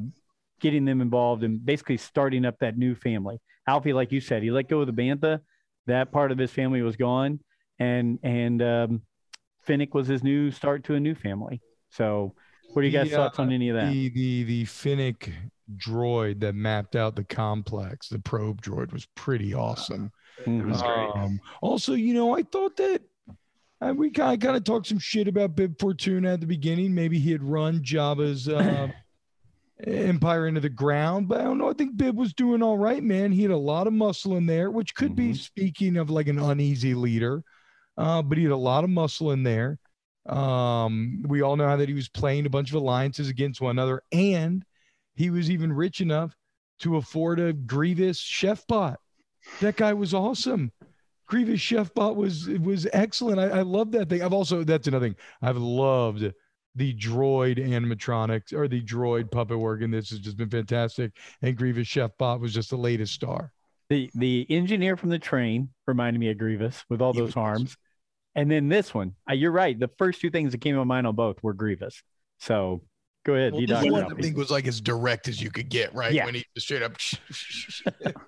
getting them involved and basically starting up that new family. Alfie, like you said, he let go of the bantha. That part of his family was gone, and and um, Fennec was his new start to a new family. So, what are you guys' The, uh, thoughts on any of that? The the the Fennec droid that mapped out the complex, the probe droid, was pretty awesome. Mhm. was great. Um, also, you know, I thought that uh, we kind of, kind of talked some shit about Bib Fortuna at the beginning. Maybe he had run Jabba's uh, empire into the ground, but I don't know. I think Bib was doing all right, man. He had a lot of muscle in there, which could be Mhm. speaking of like an uneasy leader, uh, but he had a lot of muscle in there. Um, we all know how that he was playing a bunch of alliances against one another, and he was even rich enough to afford a Grievous chef bot. That guy was awesome. Grievous Chef Bot was was excellent. I, I love that thing. I've also that's another thing. I've loved the droid animatronics or the droid puppet work, and this has just been fantastic. And Grievous Chef Bot was just the latest star. The the engineer from the train reminded me of Grievous with all He those was arms, and then this one. Uh, you're right. The first two things that came to mind on both were Grievous. So go ahead, Well, D-Doc this one, Alfie. I think was like as direct as you could get, right? Yeah. When he just straight up.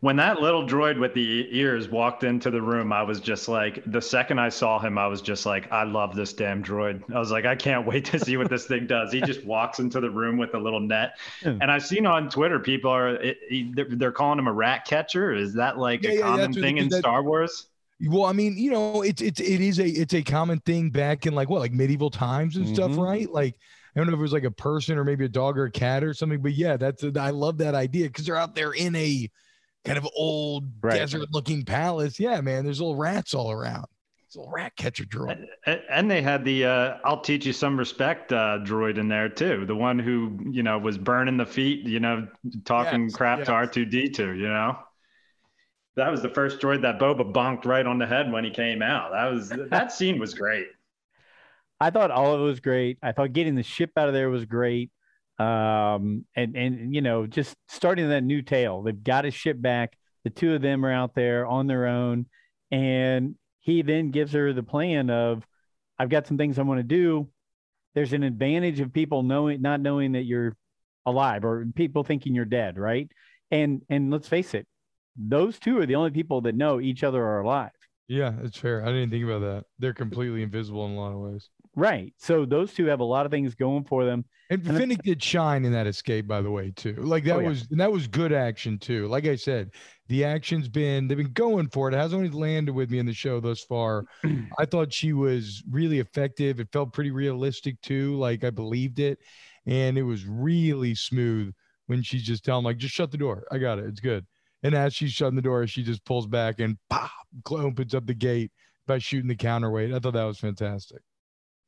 When that little droid with the ears walked into the room, I was just like, the second I saw him, I was just like, I love this damn droid. I was like, I can't wait to see what this thing does. He just walks into the room with a little net. And I've seen on Twitter, people are, it, it- they're, they're calling him a rat catcher. Is that like Yeah, a yeah, common that's thing in that- Star Wars? Well, I mean, you know, it's it's it is a it's a common thing back in like what like medieval times and stuff, Mhm. right? Like I don't know if it was like a person or maybe a dog or a cat or something, but yeah, that's I love that idea because they're out there in a kind of old Right. desert looking palace. Yeah, man, there's little rats all around. It's a little rat catcher droid. And, and they had the uh, "I'll teach you some respect" uh, droid in there too. The one who you know was burning the feet, you know, talking Yes, crap yes. to R two D two. You know, that was the first droid that Boba bonked right on the head when he came out. That was that scene was great. I thought all of it was great. I thought getting the ship out of there was great. Um, and and you know, just starting that new tale. They've got his ship back. The two of them are out there on their own, and he then gives her the plan of, "I've got some things I want to do." There's an advantage of people knowing, not knowing that you're alive, or people thinking you're dead, right? And and let's face it, those two are the only people that know each other are alive. Yeah, it's fair. I didn't think about that. They're completely invisible in a lot of ways. Right. So those two have a lot of things going for them. And And Fennec did shine in that escape, by the way, too. Like that Oh, yeah. was and that was good action too. Like I said, the action's been they've been going for it. It hasn't only landed with me in the show thus far. I thought she was really effective. It felt pretty realistic too. Like I believed it, and it was really smooth when she's just telling like, just shut the door. I got it. It's good. And as she's shutting the door, she just pulls back and pop opens up the gate by shooting the counterweight. I thought that was fantastic.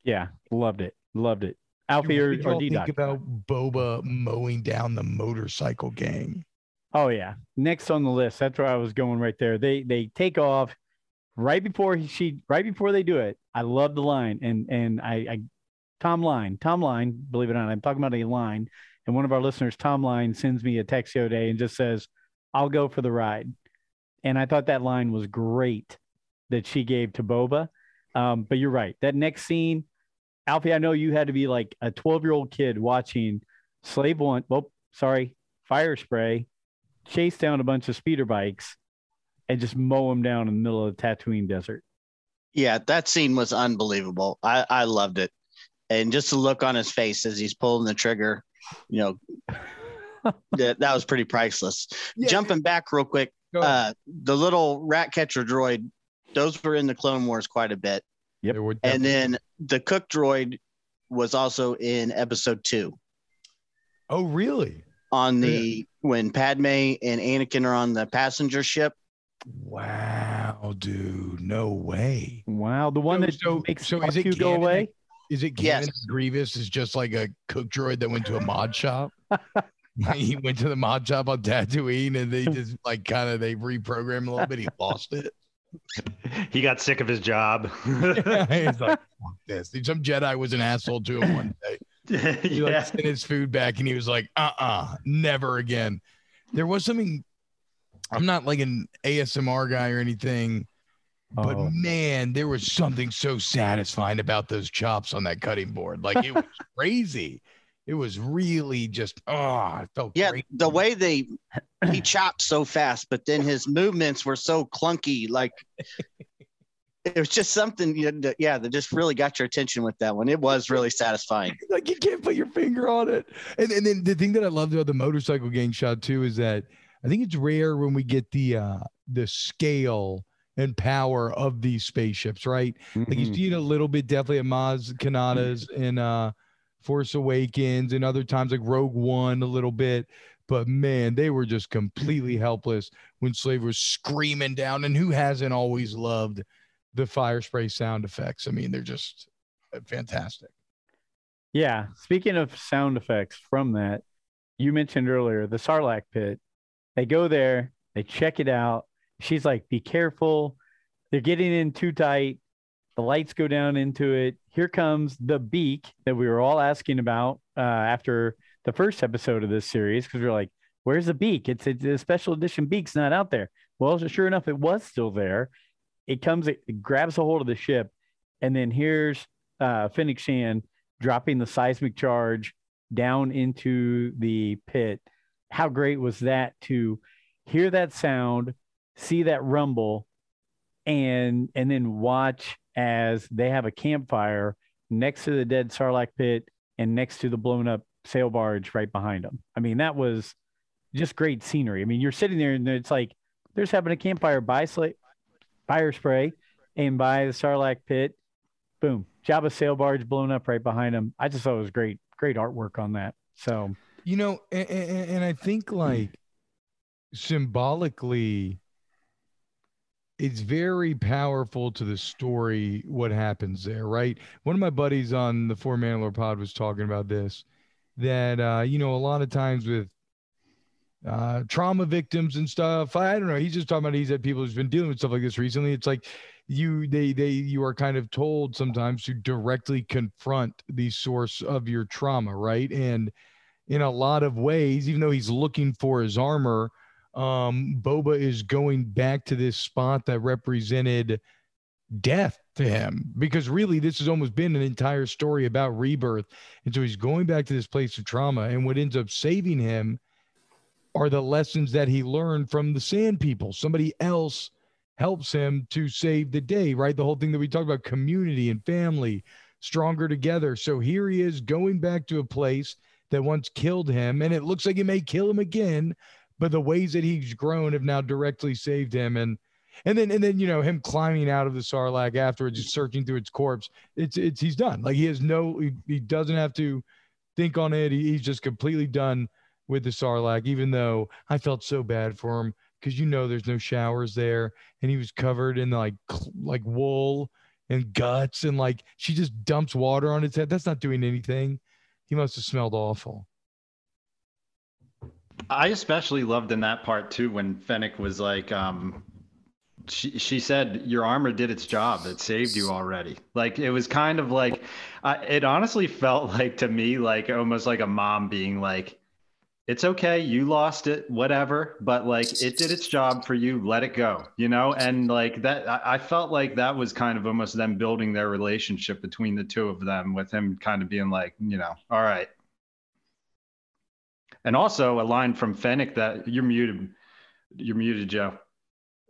Yeah, loved it. Loved it. Alfie What or, or D-Doc? think about Boba mowing down the motorcycle gang? Oh yeah. Next on the list. That's where I was going right there. They they take off right before he, she right before they do it. I love the line and and I, I Tom Line, Tom Line, believe it or not, I'm talking about a line. And one of our listeners, Tom Line, sends me a text the other day and just says, I'll go for the ride. And I thought that line was great that she gave to Boba. Um, but you're right. That next scene, Alfie, I know you had to be like a 12 year old kid watching Slave One. Well, sorry, Fire Spray chase down a bunch of speeder bikes and just mow them down in the middle of the Tatooine desert. Yeah, that scene was unbelievable. I, I loved it. And just the look on his face as he's pulling the trigger, you know, that, that was pretty priceless. Yeah. Jumping back real quick, uh, the little rat catcher droid, those were in the Clone Wars quite a bit. Yep. And definitely- then the cook droid was also in episode two oh, really? on the when Padme and Anakin are on the passenger ship. Wow, dude, no way. Wow. The one So- that so- makes so is it R2 go away. Is it Yes. canon that Grievous is just like a cook droid that went to a mod shop? he went to the mod shop on Tatooine and they just like kind of they reprogrammed a little bit. He lost it. He got sick of his job. He's like, fuck this. Some Jedi was an asshole to him one day. He like yeah. sent his food back and he was like, uh uh never again. There was something, I'm not like an ASMR guy or anything, but Oh. man, there was something so satisfying about those chops on that cutting board. Like it was crazy. It was really just, oh, it felt Yeah, great. the way they he chopped so fast, but then his movements were so clunky. Like it was just something, you know, yeah, that just really got your attention with that one. It was really satisfying. like you can't put your finger on it. And, and then the thing that I loved about the motorcycle gang shot too is that I think it's rare when we get the uh the scale and power of these spaceships, right? Like you Mhm. see it a little bit definitely at Maz Kanata's and. uh Force Awakens and other times like Rogue One a little bit. But man, they were just completely helpless when Slave was screaming down. And who hasn't always loved the fire spray sound effects? I mean, they're just uh, fantastic. Yeah. Speaking of sound effects from that, you mentioned earlier the Sarlacc pit. They go there, they check it out. She's like, be careful. They're getting in too tight. The lights go down into it. Here comes the beak that we were all asking about uh, after the first episode of this series because we are like, where's the beak? It's, a special edition beak's not out there. Well, sure enough, it was still there. It comes, it grabs a hold of the ship, and then here's uh, Shand dropping the seismic charge down into the pit. How great was that to hear that sound, see that rumble, and and then watch as they have a campfire next to the dead Sarlacc pit and next to the blown up sail barge right behind them. I mean, that was just great scenery. I mean, you're sitting there and it's like there's having a campfire by sla- fire spray and by the Sarlacc pit. Boom, Jabba sail barge blown up right behind them. I just thought it was great, great artwork on that. So You know, and, and, and I think like symbolically, it's very powerful to the story what happens there, right? One of my buddies on the Four Mandalore pod was talking about this that uh, you know, a lot of times with uh, trauma victims and stuff. I don't know. He's just talking about he's had people who's been dealing with stuff like this recently. It's like you they they you are kind of told sometimes to directly confront the source of your trauma, right? And in a lot of ways, even though he's looking for his armor, um, Boba is going back to this spot that represented death to him because really this has almost been an entire story about rebirth. And so he's going back to this place of trauma and what ends up saving him are the lessons that he learned from the sand people. Somebody else helps him to save the day right? The whole thing that we talked about community and family stronger together. So here he is going back to a place that once killed him and it looks like it may kill him again but the ways that he's grown have now directly saved him. And and then and then you know him climbing out of the sarlacc afterwards just searching through its corpse it's it's he's done. Like he has no he, he doesn't have to think on it. He, he's just completely done with the sarlacc even though i felt so bad for him because you know there's no showers there. And he was covered in like like wool and guts and like she just dumps water on his head. That's not doing anything. He must have smelled awful I especially loved in that part too when Fennec was like, um, she she said your armor did its job. It saved you already. Like it was kind of like, uh, it honestly felt like to me like almost like a mom being like, it's okay, you lost it, whatever, but like it did its job for you. Let it go, you know. And like that, I, I felt like that was kind of almost them building their relationship between the two of them, with him kind of being like, you know, all right, and also a line from Fennec that you're muted. You're muted, Joe.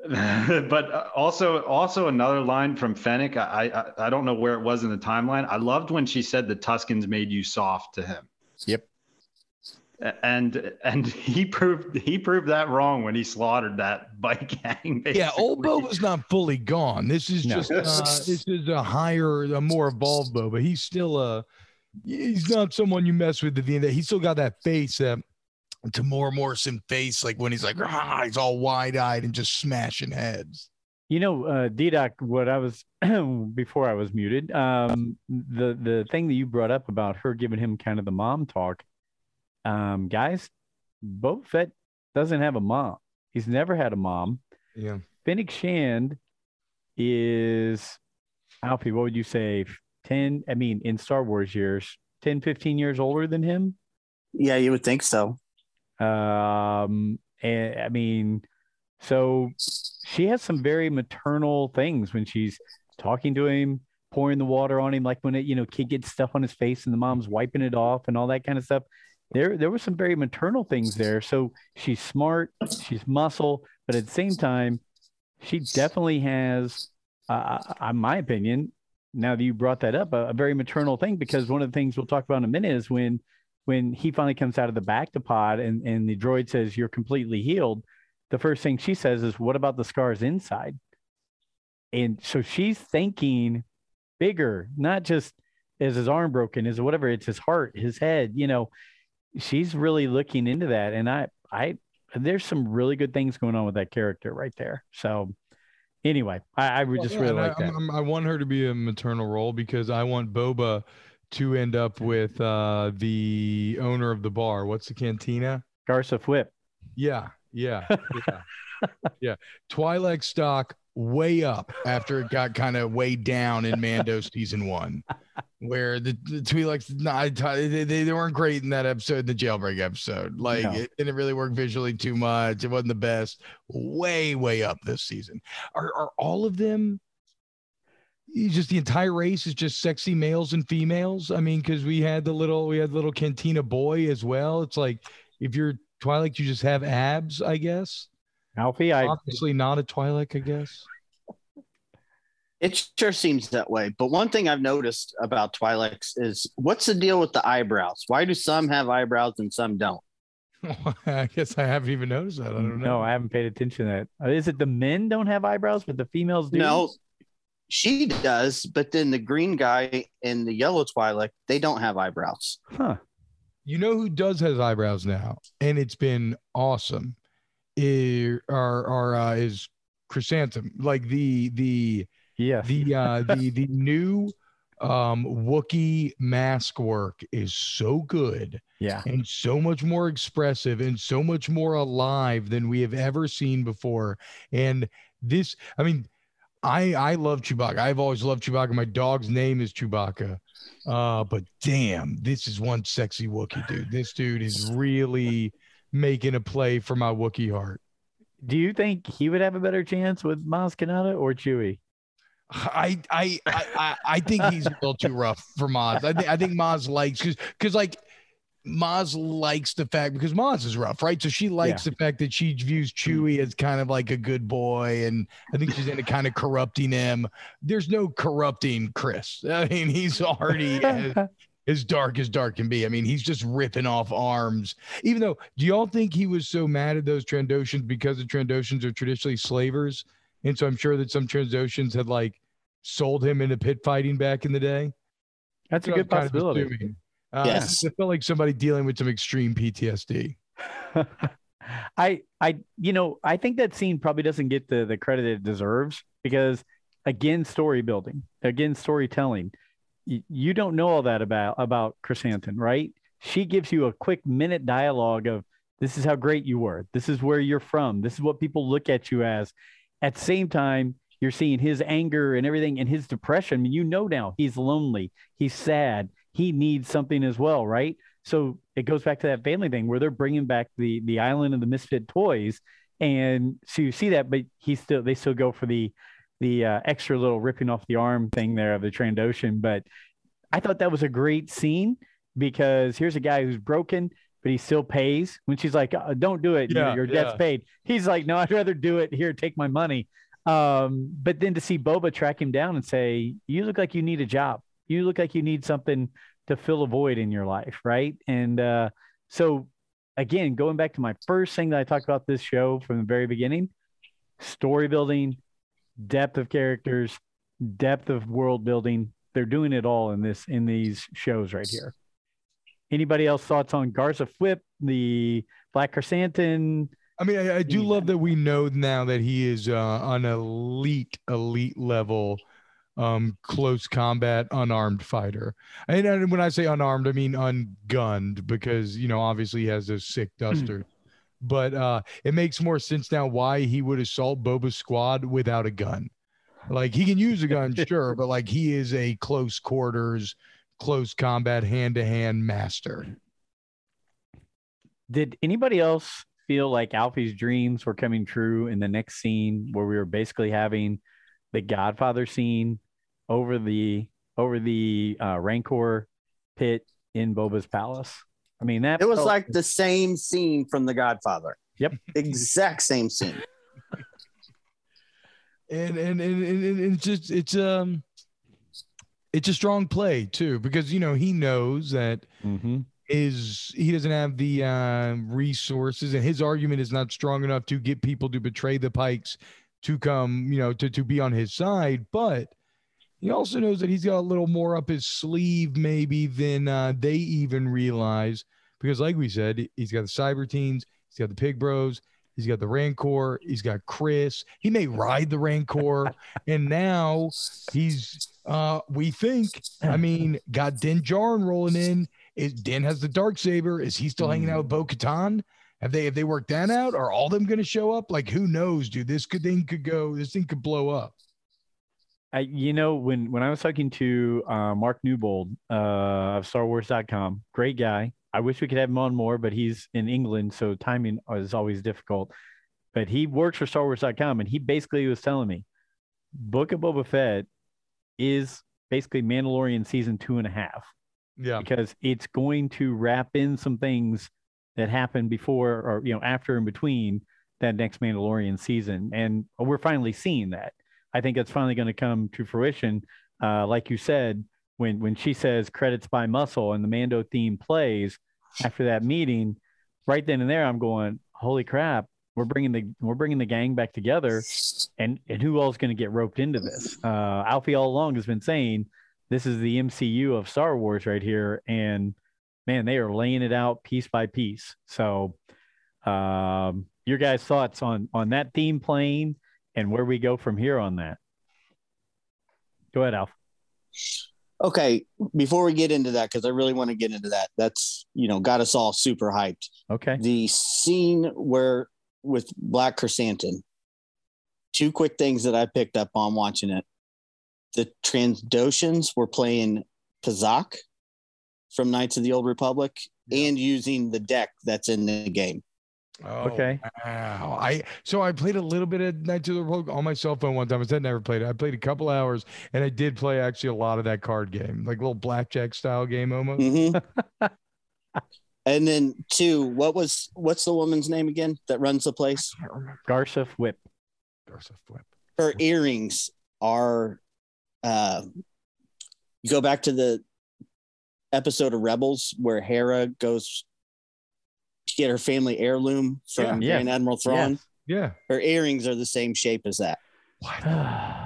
but uh, also also another line from Fennec. I, I I don't know where it was in the timeline. I loved when she said the Tuskens made you soft to him. Yep. And and he proved he proved that wrong when he slaughtered that bike gang. Basically. Yeah, old Boba's not fully gone. This is no. just uh, this is a higher, a more evolved Boba. He's still a he's not someone you mess with at the end. He's still got that face that Temuera Morrison face, like when he's like, ah, he's all wide eyed and just smashing heads. You know, uh, D-Doc, what I was before I was muted, um, the the thing that you brought up about her giving him kind of the mom talk, um, guys, Boba Fett doesn't have a mom. He's never had a mom. Yeah. Fennec Shand is Alfie, what would you say? 10, I mean, in Star Wars years, 10, 15 years older than him? Yeah, you would think so. Um, and I mean, so she has some very maternal things when she's talking to him, pouring the water on him, like when it, you know, kid gets stuff on his face and the mom's wiping it off and all that kind of stuff. There, there were some very maternal things there. So she's smart, she's muscle, but at the same time, she definitely has, uh, in my opinion, now that you brought that up, a, a very maternal thing because one of the things we'll talk about in a minute is when when he finally comes out of the bactopod and, and the droid says you're completely healed, the first thing she says is, What about the scars inside? And so she's thinking bigger, not just is his arm broken, is whatever, it's his heart, his head, you know. She's really looking into that. And I I there's some really good things going on with that character right there. So anyway, I, I would just well, really like I, that. I want her to be a maternal role because I want Boba to end up with uh, the owner of the bar. What's the cantina? Garsa Fwip. Yeah, yeah, yeah. yeah. Twi'lek stock way up after it got kind of way down in Mando season one, where the, the Twi'leks, not, they, they weren't great in that episode, the jailbreak episode. Like no. it didn't really work visually too much. It wasn't the best. Way, way up this season. Are, are all of them just the entire race is just sexy males and females. I mean, because we had the little we had little cantina boy as well. It's like if you're Twi'lek, you just have abs, I guess. Alfie, I obviously not a Twi'lek, I guess. It sure seems that way. But one thing I've noticed about Twi'leks is what's the deal with the eyebrows? Why do some have eyebrows and some don't? I guess I haven't even noticed that. I don't know. No, I haven't paid attention to that. Uh, is it the men don't have eyebrows, but the females do? No, she does, but then the green guy and the yellow Twi'lek, they don't have eyebrows. Huh. You know who does has eyebrows now, and it's been awesome. Is are are uh, is chrysanthemum, like the the Yeah. the uh the the new um Wookie mask work is so good Yeah. and so much more expressive and so much more alive than we have ever seen before. And this, I mean, I I love Chewbacca. I've always loved Chewbacca. My dog's name is Chewbacca. Uh, but damn, this is one sexy Wookie dude. This dude is really making a play for my Wookie heart. Do you think he would have a better chance with Maz Kanata or Chewie? I I I I, I think he's a little too rough for Maz. I think I think Maz likes because because like Maz likes the fact because Maz is rough, right? So she likes the fact that she views mm-hmm. Chewie as kind of like a good boy, and I think she's into kind of corrupting him. There's no corrupting Chris. I mean, he's already as, as dark as dark can be. I mean, he's just ripping off arms. Even though, do y'all think he was so mad at those Trandoshans because the Trandoshans are traditionally slavers? And so I'm sure that some Trandoshans had like sold him into pit fighting back in the day. That's a good I'm kind of possibility. Uh, Yes. I felt like somebody dealing with some extreme PTSD. I I you know I think that scene probably doesn't get the the credit it deserves because again story building again storytelling. Y- you don't know all that about about Chrysanthemum right? She gives you a quick minute dialogue of this is how great you were. This is where you're from. This is what people look at you as. At the same time you're seeing his anger and everything and his depression. I mean, you know now he's lonely he's sad he needs something as well right so it goes back to that family thing where they're bringing back the the island of the misfit toys, and so you see that, but he still they still go for the the uh, extra little ripping off the arm thing there of the Trandoshan. But I thought that was a great scene because here's a guy who's broken, but he still pays. When she's like, uh, "Don't do it, Yeah, your, your debt's yeah. paid," he's like, "No, I'd rather do it. Here, take my money." Um, but then to see Boba track him down and say, "You look like you need a job. You look like you need something." to fill a void in your life, right? And uh, so, again, going back to my first thing that I talked about this show from the very beginning story building, depth of characters, depth of world building. They're doing it all in this in these shows right here. Anybody else thoughts on Garsa Fwip, the Black Chrysanthemum? I mean, I, I do Yeah. love that we know now that he is uh, an elite, elite level, um, close combat, unarmed fighter. And, and when I say unarmed, I mean ungunned because you know obviously he has those sick dusters. but uh, it makes more sense now why he would assault Boba's squad without a gun. Like he can use a gun, sure, but like he is a close quarters, close combat, hand to hand master. Did anybody else feel like Alfie's dreams were coming true in the next scene where we were basically having the Godfather scene over the over the uh, Rancor pit in Boba's palace? I mean, that It was felt- like the same scene from The Godfather. Yep. Exact same scene. and and and, and, and it's just it's um it's a strong play too because you know he knows that Mhm. is he doesn't have the uh, resources and his argument is not strong enough to get people to betray the pikes to come you know to, to be on his side but he also knows that he's got a little more up his sleeve maybe than uh, they even realize because like we said he's got the cyber teens he's got the pig bros he's got the rancor he's got chris. He may ride the rancor. And now he's uh we think i mean got din Djarin rolling in. Is din has the dark saber. Is he still hanging out with bo-katan? Have they have they worked that out? Are all them going to show up? Like who knows dude? This could thing could go this thing could blow up I, you know, when when I was talking to uh, Mark Newbold uh, of StarWars.com, great guy. I wish we could have him on more, but he's in England, so timing is always difficult. But he works for StarWars.com, and he basically was telling me, Book of Boba Fett is basically Mandalorian season two and a half yeah because it's going to wrap in some things that happened before or you know after and between that next Mandalorian season, and we're finally seeing that. I think it's finally going to come to fruition. Uh, like you said, when when she says credits by muscle and the Mando theme plays after that meeting, right then and there, I'm going, holy crap, we're bringing the we're bringing the gang back together, and and who is going to get roped into this? Uh, Alfie all along has been saying this is the MCU of Star Wars right here, and man, they are laying it out piece by piece. So, um, your guys' thoughts on on that theme playing and where we go from here on that. Go ahead, Alf. Okay, before we get into that, because I really want to get into that, that's you know got us all super hyped. Okay. The scene where with Black Chrysanthemum, two quick things that I picked up on watching it. The Trandoshans were playing Pazaak from Knights of the Old Republic and using the deck that's in the game. Oh, Okay. Wow. I so I played a little bit of Knights of the Rogue on my cell phone one time. I said never played it. I played a couple hours and I did play actually a lot of that card game, like a little blackjack style game almost. Mhm. and then two, what was what's the woman's name again that runs the place? I can't Whip. Garsa Flip. Her earrings are uh you go back to the episode of Rebels where Hera goes to get her family heirloom from Yeah. Grand Admiral Thrawn. Yes. Yeah. Her earrings are the same shape as that. What?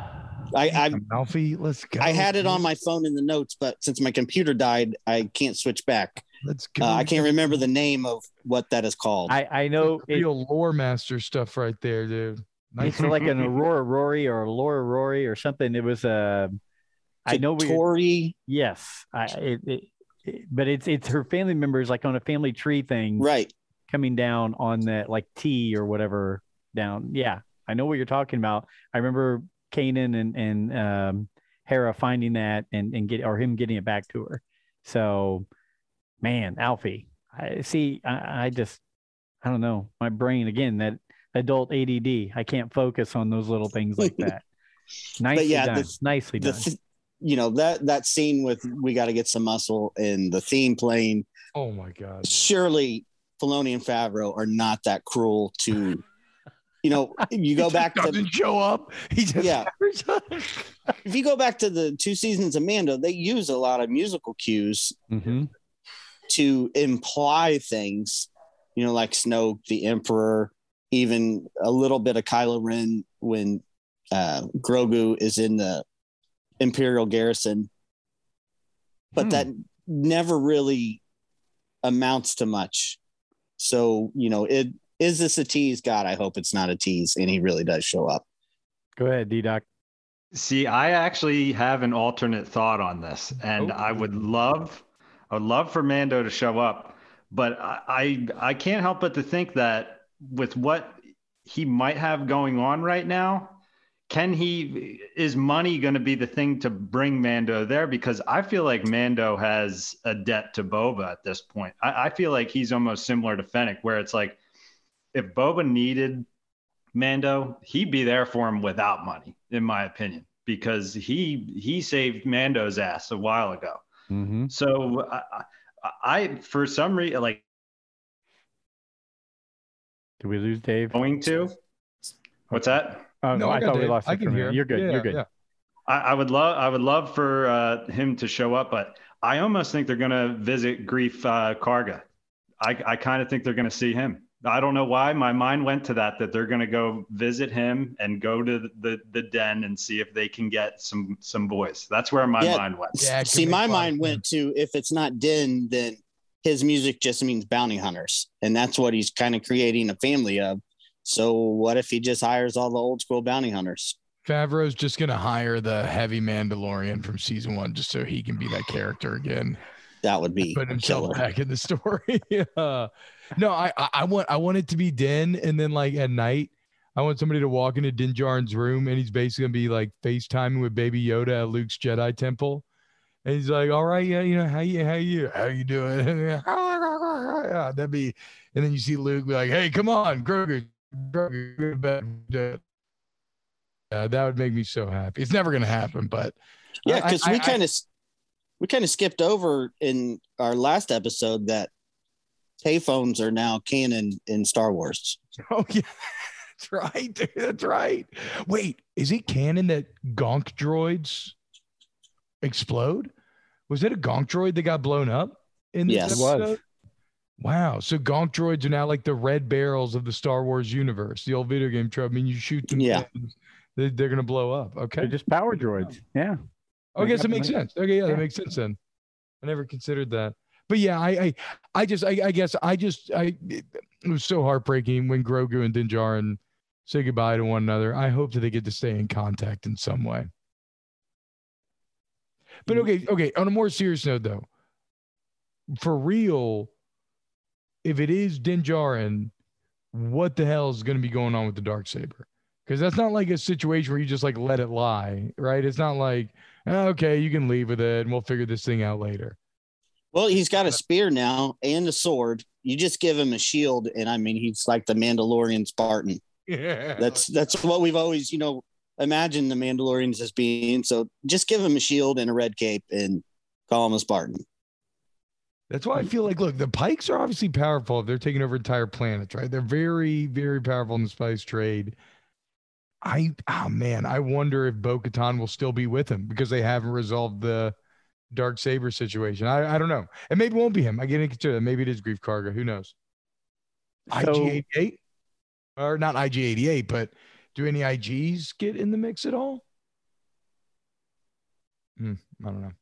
I I, Alfie, let's go. I had it on my phone in the notes, but since my computer died, I can't switch back. Let's go. Uh, I can't remember the name of what that is called. I, I know it, real lore master stuff right there, dude. it's like an Aurora Rory or a Laura Rory or something. It was a. I know we. Tori, Yes, I. It, it, it, but it's it's her family members like on a family tree thing right? coming down on that like T or whatever down. Yeah, I know what you're talking about. I remember Kanan and and um, Hera finding that and and get or him getting it back to her. So, man, Alfie, I see. I, I just I don't know. My brain again that adult ADD. I can't focus on those little things like that. Nicely yeah, done. the- Nicely The done. Th- you know that that scene with we got to get some muscle and the theme playing. Oh my god. Surely Filoni and Favreau are not that cruel to. You know, you go back to doesn't show up. He just Yeah. if you go back to the two seasons of Mando, they use a lot of musical cues Mhm. to imply things, you know, like Snoke, the Emperor, even a little bit of Kylo Ren when uh, Grogu is in the Imperial garrison. But Hmm. that never really amounts to much. So, you know, it is this a tease? God, I hope it's not a tease. And he really does show up. Go ahead, D Doc. See, I actually have an alternate thought on this, and Oh. I would love, I would love for Mando to show up, but I, I, I can't help but to think that with what he might have going on right now, can he is money going to be the thing to bring Mando there? Because I feel like Mando has a debt to Boba at this point. I, I feel like he's almost similar to Fennec, where it's like if Boba needed Mando, he'd be there for him without money, in my opinion, because he he saved Mando's ass a while ago. Mm-hmm. So I, I, I for some reason, like Did we lose Dave? going to. What's that? Oh, No, I, I got thought we lost I it can hear him. You're good. Yeah, You're good. yeah. I, I would love I would love for uh, him to show up, but I almost think they're going to visit Greef uh, Karga. I, I kind of think they're going to see him. I don't know why my mind went to that that they're going to go visit him and go to the, the den and see if they can get some some boys. That's where my Yeah. mind went. Yeah, See, my make a lot of mind went to if it's not Din, then his music just means bounty hunters. And that's what he's kind of creating a family of. So what if he just hires all the old school bounty hunters? Favreau's just gonna hire the heavy Mandalorian from season one just so he can be that character again. That would be Put himself killer. back in the story. yeah. No, I, I I want I want it to be Din, and then like at night, I want somebody to walk into Din Djarin's room, and he's basically gonna be like FaceTiming with Baby Yoda at Luke's Jedi temple, and he's like, "All right, yeah, you know how you how you how you doing?" yeah, that'd be, and then you see Luke be like, "Hey, come on, Grogu, Grogu, go to bed." Yeah, that would make me so happy. It's never gonna happen, but Yeah, because we kind of we kind of skipped over in our last episode that payphones are now canon in Star Wars. Oh yeah, that's right. dude, That's right. Wait, is it canon that gonk droids explode? Was it a gonk droid that got blown up in this Yes. It was. episode? Wow. So gonk droids are now like the red barrels of the Star Wars universe, the old video game trope. I mean, you shoot them, Yeah. they, they're gonna blow up. They're Okay. just power droids. Yeah. I guess it makes Definitely. sense. Okay, yeah, Yeah. that makes sense then. I never considered that. But yeah, I I, I just I, I guess I just I it was so heartbreaking when Grogu and Din Djarin say goodbye to one another. I hope that they get to stay in contact in some way. But mm. okay, okay. On a more serious note, though, for real, if it is Din Djarin, what the hell is going to be going on with the dark saber? Because that's not like a situation where you just like let it lie, right? It's not like oh, okay, you can leave with it, and we'll figure this thing out later. Well, he's got a spear now and a sword. You just give him a shield, and I mean, he's like the Mandalorian Spartan. Yeah, That's that's what we've always, you know, imagined the Mandalorians as being. So just give him a shield and a red cape, and call him a Spartan. That's why I feel like, look, the Pikes are obviously powerful if they're taking over entire planets, right? They're very, very powerful in the spice trade. I, oh man, I wonder if Bo Katan will still be with him because they haven't resolved the Dark Saber situation. I, I don't know. And maybe it won't be him. I get into that. Maybe it is Greef Karga. Who knows? So- IG 88? Or not IG 88, but do any IGs get in the mix at all? Hmm, I don't know.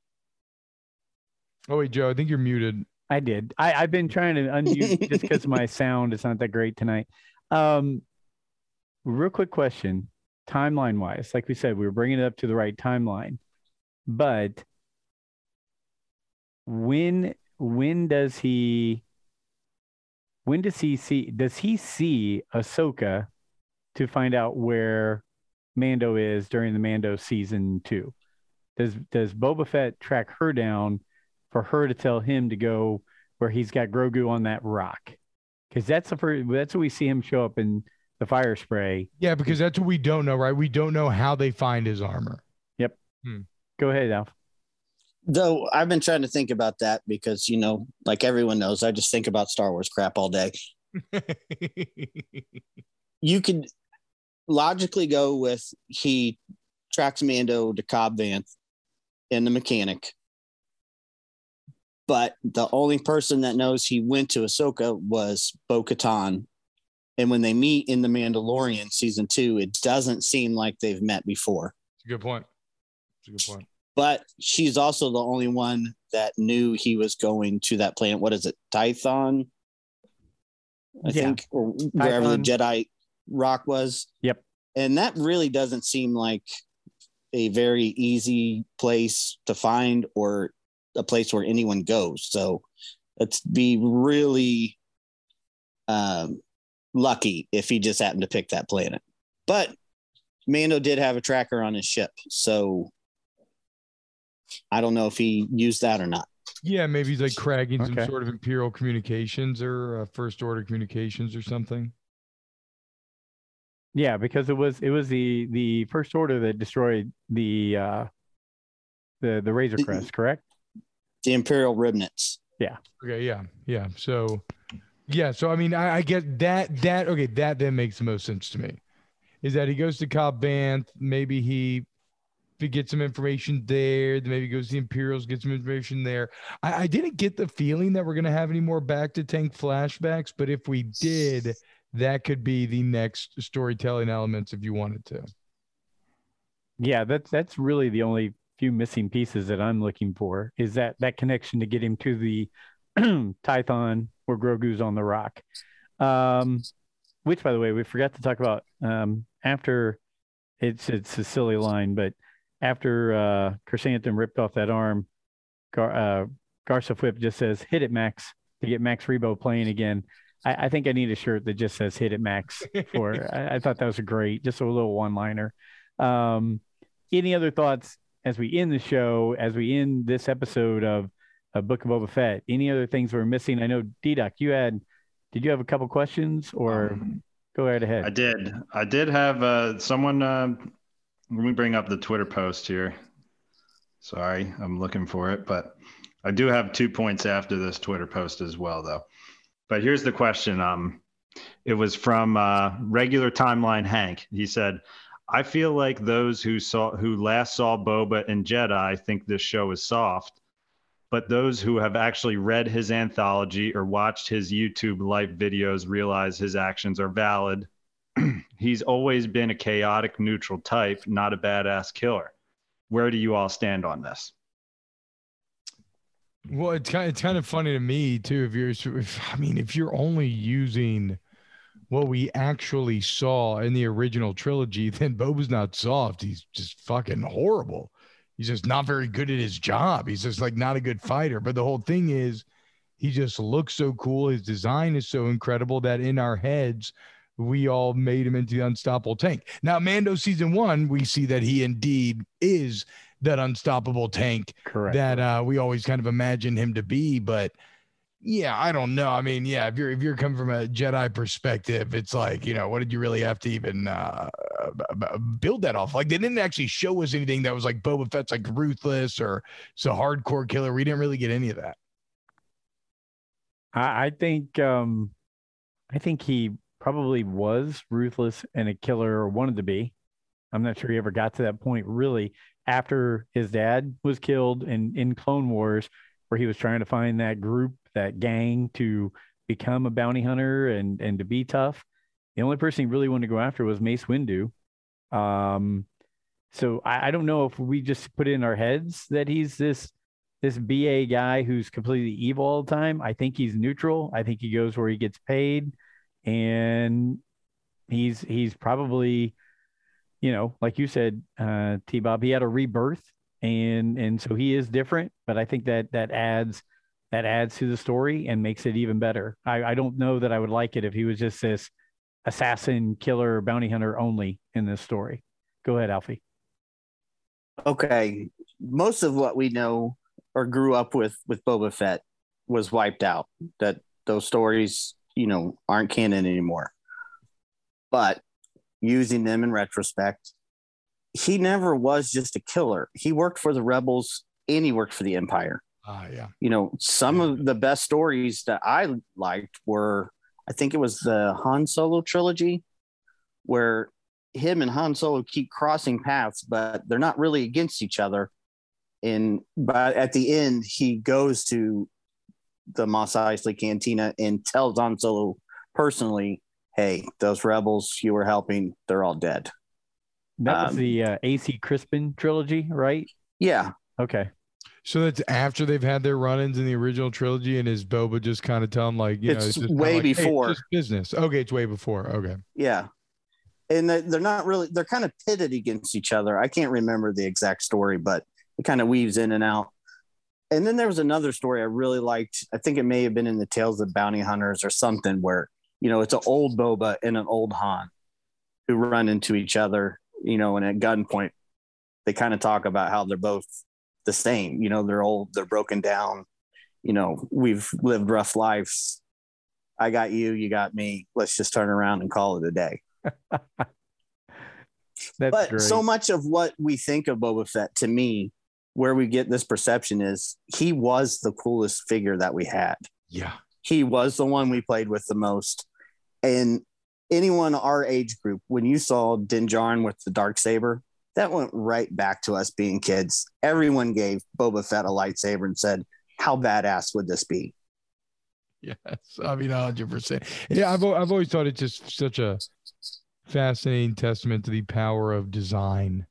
Oh, wait, Joe, I think you're muted. I did. I, I've been trying to unmute just because my sound is not that great tonight. Um, real quick question, timeline wise, like we said, we were bringing it up to the right timeline, but when when does he when does he see does he see Ahsoka to find out where Mando is during the Mando season two? Does does Boba Fett track her down for her to tell him to go where he's got Grogu on that rock? Because that's the first, that's what we see him show up in the fire spray. Yeah, because that's what we don't know, right? We don't know how they find his armor. Yep. Hmm. Go ahead, Alf. Though I've been trying to think about that because, you know, like everyone knows, I just think about Star Wars crap all day. You could logically go with he tracks Mando to Cobb Vanth and the mechanic. But the only person that knows he went to Ahsoka was Bo Katan. And when they meet in The Mandalorian season two, it doesn't seem like they've met before. It's a good point. It's a good point. But she's also the only one that knew he was going to that planet. What is it? Tython? I Yeah. think, or wherever the Jedi rock was. Yep. And that really doesn't seem like a very easy place to find or a place where anyone goes. So let's be really um, lucky if he just happened to pick that planet. But Mando did have a tracker on his ship. So I don't know if he used that or not. Yeah, maybe he's like cracking some sort of imperial communications or uh, first order communications or something. Yeah, because it was it was the the first order that destroyed the uh the the Razor Crest, correct? The Imperial Remnants. Yeah. Okay, yeah, yeah. So, yeah, so I mean, I, I get that. That okay, that then makes the most sense to me. Is that he goes to Cobb Vanth? Maybe he, if he gets some information there. Then maybe goes to the Imperials, get some information there. I, I didn't get the feeling that we're gonna have any more bacta tank flashbacks, but if we did, that could be the next storytelling elements if you wanted to. Yeah, that's that's really the only few missing pieces that I'm looking for is that that connection to get him to the Tython where Grogu's on the rock. Um, which, by the way, we forgot to talk about um, after it's it's a silly line, but after uh, Chrysanthemum ripped off that arm, Gar, uh, Garsa Whip just says "Hit it, Max" to get Max Rebo playing again. I, I think I need a shirt that just says "Hit it, Max." For I, I thought that was a great, just a little one-liner. Um, any other thoughts as we end the show, as we end this episode of, of Book of Boba Fett? Any other things we're missing? I know D-Doc, you had, did you have a couple questions or Um, go right ahead? I did. I did have uh, someone. Uh, let me bring up the Twitter post here. Sorry, I'm looking for it, but I do have two points after this Twitter post as well, though. But here's the question. Um, it was from uh, regular timeline Hank. He said, "I feel like those who saw who last saw Boba and Jedi think this show is soft." But those who have actually read his anthology or watched his YouTube live videos realize his actions are valid he's always been a chaotic neutral type, not a badass killer. Where do you all stand on this? Well, it's kind it's kind of funny to me too. If you're, if, I mean, if you're only using what we actually saw in the original trilogy, then Boba's not soft. He's just fucking horrible. He's just not very good at his job. He's just like not a good fighter. But the whole thing is, he just looks so cool. His design is so incredible that in our heads, we all made him into the unstoppable tank. Now, Mando season one, we see that he indeed is that unstoppable tank Correct. that uh, we always kind of imagined him to be. But yeah, I don't know. I mean, yeah, if you're if you're coming from a Jedi perspective, it's like you know, what did you really have to even uh, build that off? Like they didn't actually show us anything that was like Boba Fett's like ruthless or it's a hardcore killer. We didn't really get any of that. I, I think um, I think he probably was ruthless and a killer or wanted to be. I'm not sure he ever got to that point really after his dad was killed in, in Clone Wars, where he was trying to find that group, that gang to become a bounty hunter and and to be tough. The only person he really wanted to go after was Mace Windu. Um, so I, I don't know if we just put it in our heads that he's this this BA guy who's completely evil all the time. I think he's neutral. I think he goes where he gets paid and he's he's probably you know like you said uh t-bob he had a rebirth and and so he is different but i think that that adds that adds to the story and makes it even better. I i don't know that i would like it if he was just this assassin killer bounty hunter only in this story. Go ahead alfie. Okay. Most of what we know or grew up with with boba fett was wiped out that those stories you know aren't canon anymore. But using them in retrospect he never was just a killer. He worked for the rebels and he worked for the empire Ah, yeah. you know some of the best stories that i liked were i think it was the han solo trilogy where him and han solo keep crossing paths but they're not really against each other. And but at the end he goes to the Mos Eisley Cantina and tells Han Solo personally, "Hey, those rebels you were helping, they're all dead." that was Um, the uh, A. C. Crispin trilogy right? Yeah, okay So that's after they've had their run-ins in the original trilogy, and is Boba just kind of tell them like, you know, It's just way like, "Hey, it's before." business. Okay, it's way before. Okay. yeah, and they're not really they're kind of pitted against each other. I can't remember the exact story, but it kind of weaves in and out. And then there was another story I really liked. I think it may have been in the Tales of Bounty Hunters or something where you know it's an old Boba and an old Han who run into each other, you know, and at gunpoint they kind of talk about how they're both the same. You know, they're old, they're broken down. You know, we've lived rough lives. I got you, you got me. Let's just turn around and call it a day. that's but great so much of what we think of Boba Fett, to me, where we get this perception is he was the coolest figure that we had. Yeah. He was the one we played with the most. And anyone our age group, when you saw Din Djarin with the dark saber, that went right back to us being kids. Everyone gave Boba Fett a lightsaber and said, "How badass would this be?" Yes, I mean, hundred percent. Yeah, I've I've always thought it's just such a fascinating testament to the power of design,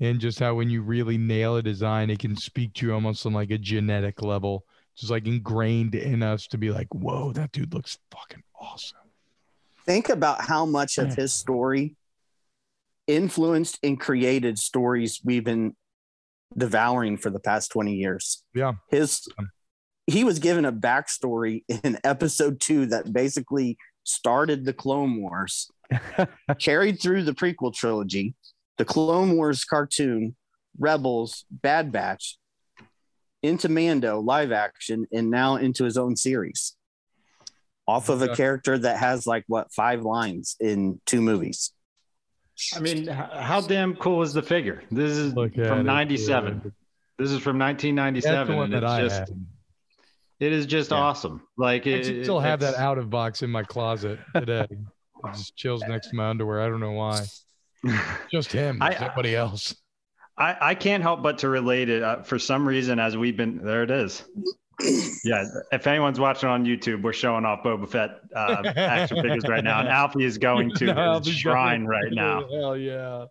and just how when you really nail a design, it can speak to you almost on like a genetic level, just like ingrained in us to be like, "Whoa, that dude looks fucking awesome." think about how much of his story influenced and created stories we've been devouring for the past 20 years. Yeah. His um, he was given a backstory in episode two that basically started the Clone Wars, carried through the prequel trilogy, the Clone Wars cartoon, Rebels, Bad Batch, into Mando live action, and now into his own series off of a character that has like what five lines in two movies. I mean, how damn cool is the figure? This is Look from '97. This is from That's the 1997, one and that it's I just had. it is just Yeah. awesome. Like I it, actually still have that out of box in my closet today. it just chills next to my underwear. I don't know why. Just him. I- nobody else. I, I can't help but to relate it uh, for some reason as we've been there it is yeah if anyone's watching on youtube we're showing off boba fett uh, action figures right now and alfie is going to No, his shrine right now. Hell yeah.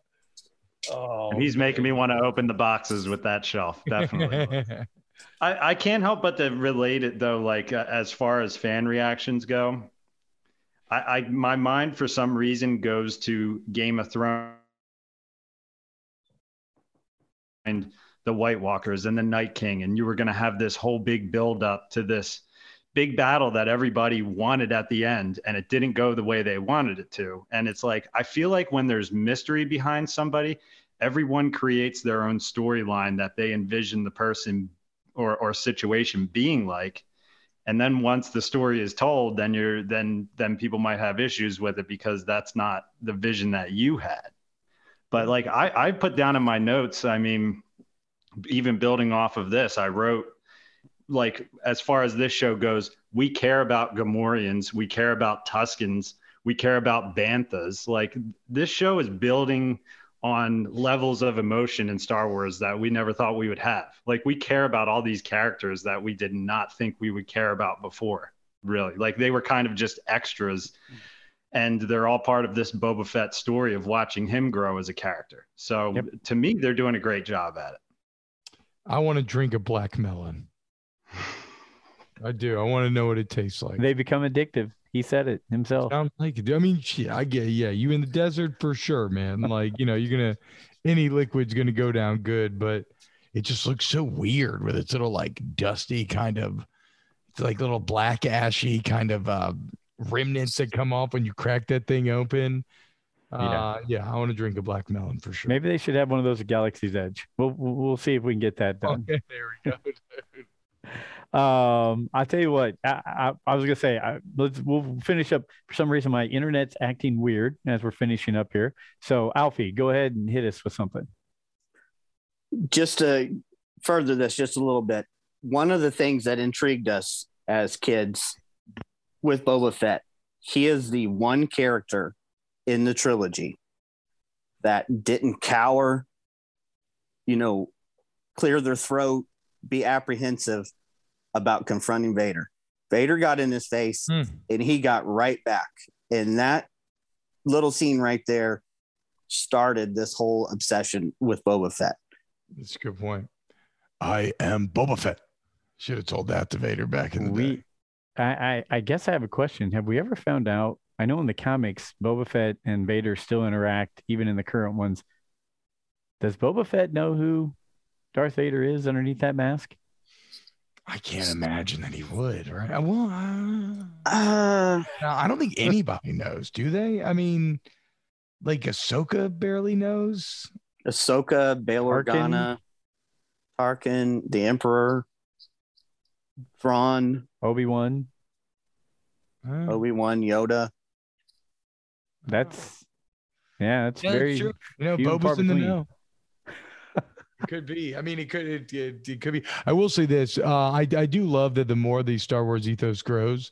Oh, and he's making me want to open the boxes with that shelf definitely. I, I can't help but to relate it though like uh, as far as fan reactions go I, I my mind for some reason goes to Game of Thrones. And the White Walkers and the Night King, and you were going to have this whole big build up to this big battle that everybody wanted at the end, and it didn't go the way they wanted it to. And it's like I feel like when there's mystery behind somebody, everyone creates their own storyline that they envision the person or or situation being like and then once the story is told then you're then then people might have issues with it because that's not the vision that you had but like i i put down in my notes i mean even building off of this i wrote like as far as this show goes we care about gamorreans we care about tuskens we care about banthas like this show is building on levels of emotion in Star Wars that we never thought we would have. Like we care about all these characters that we did not think we would care about before. Really, like they were kind of just extras, and they're all part of this Boba Fett story of watching him grow as a character. So yep. to me, they're doing a great job at it. I want to drink a black melon. I do. I want to know what it tastes like. They become addictive. He said it himself. Sounds like it. I mean, yeah, I get. Yeah, you in the desert for sure, man. Like you know, you're gonna any liquid's gonna go down good, but it just looks so weird with its little like dusty kind of, it's like little black ashy kind of uh, remnants that come off when you crack that thing open. Uh, yeah, yeah I want to drink a black melon for sure. Maybe they should have one of those at Galaxy's Edge. We'll we'll see if we can get that done. Okay, there we go. Um, I'll tell you what, I, I, I was gonna say, I, let's we'll finish up. For some reason, my internet's acting weird as we're finishing up here. So, Alfie, go ahead and hit us with something. Just to further this just a little bit, one of the things that intrigued us as kids with Boba Fett, he is the one character in the trilogy that didn't cower, you know, clear their throat, be apprehensive about confronting Vader. Vader got in his face mm. and he got right back. And that little scene right there started this whole obsession with Boba Fett. That's a good point. I am Boba Fett. Should have told that to Vader back in the we, day. I, I, I guess I have a question. Have we ever found out? I know in the comics, Boba Fett and Vader still interact, even in the current ones. Does Boba Fett know who Darth Vader is underneath that mask? I can't imagine that he would, right? Uh, well, uh, uh, I don't think anybody knows, do they? I mean, like Ahsoka barely knows. Ahsoka, Bail Organa, Tarkin, the Emperor, Thrawn, Obi Wan, oh. Obi Wan, Yoda. That's yeah, that's yeah, very. True. You know, Boba's in the know could be. I mean, it could. It, it, it, could be. I will say this. Uh, I I do love that the more the Star Wars ethos grows,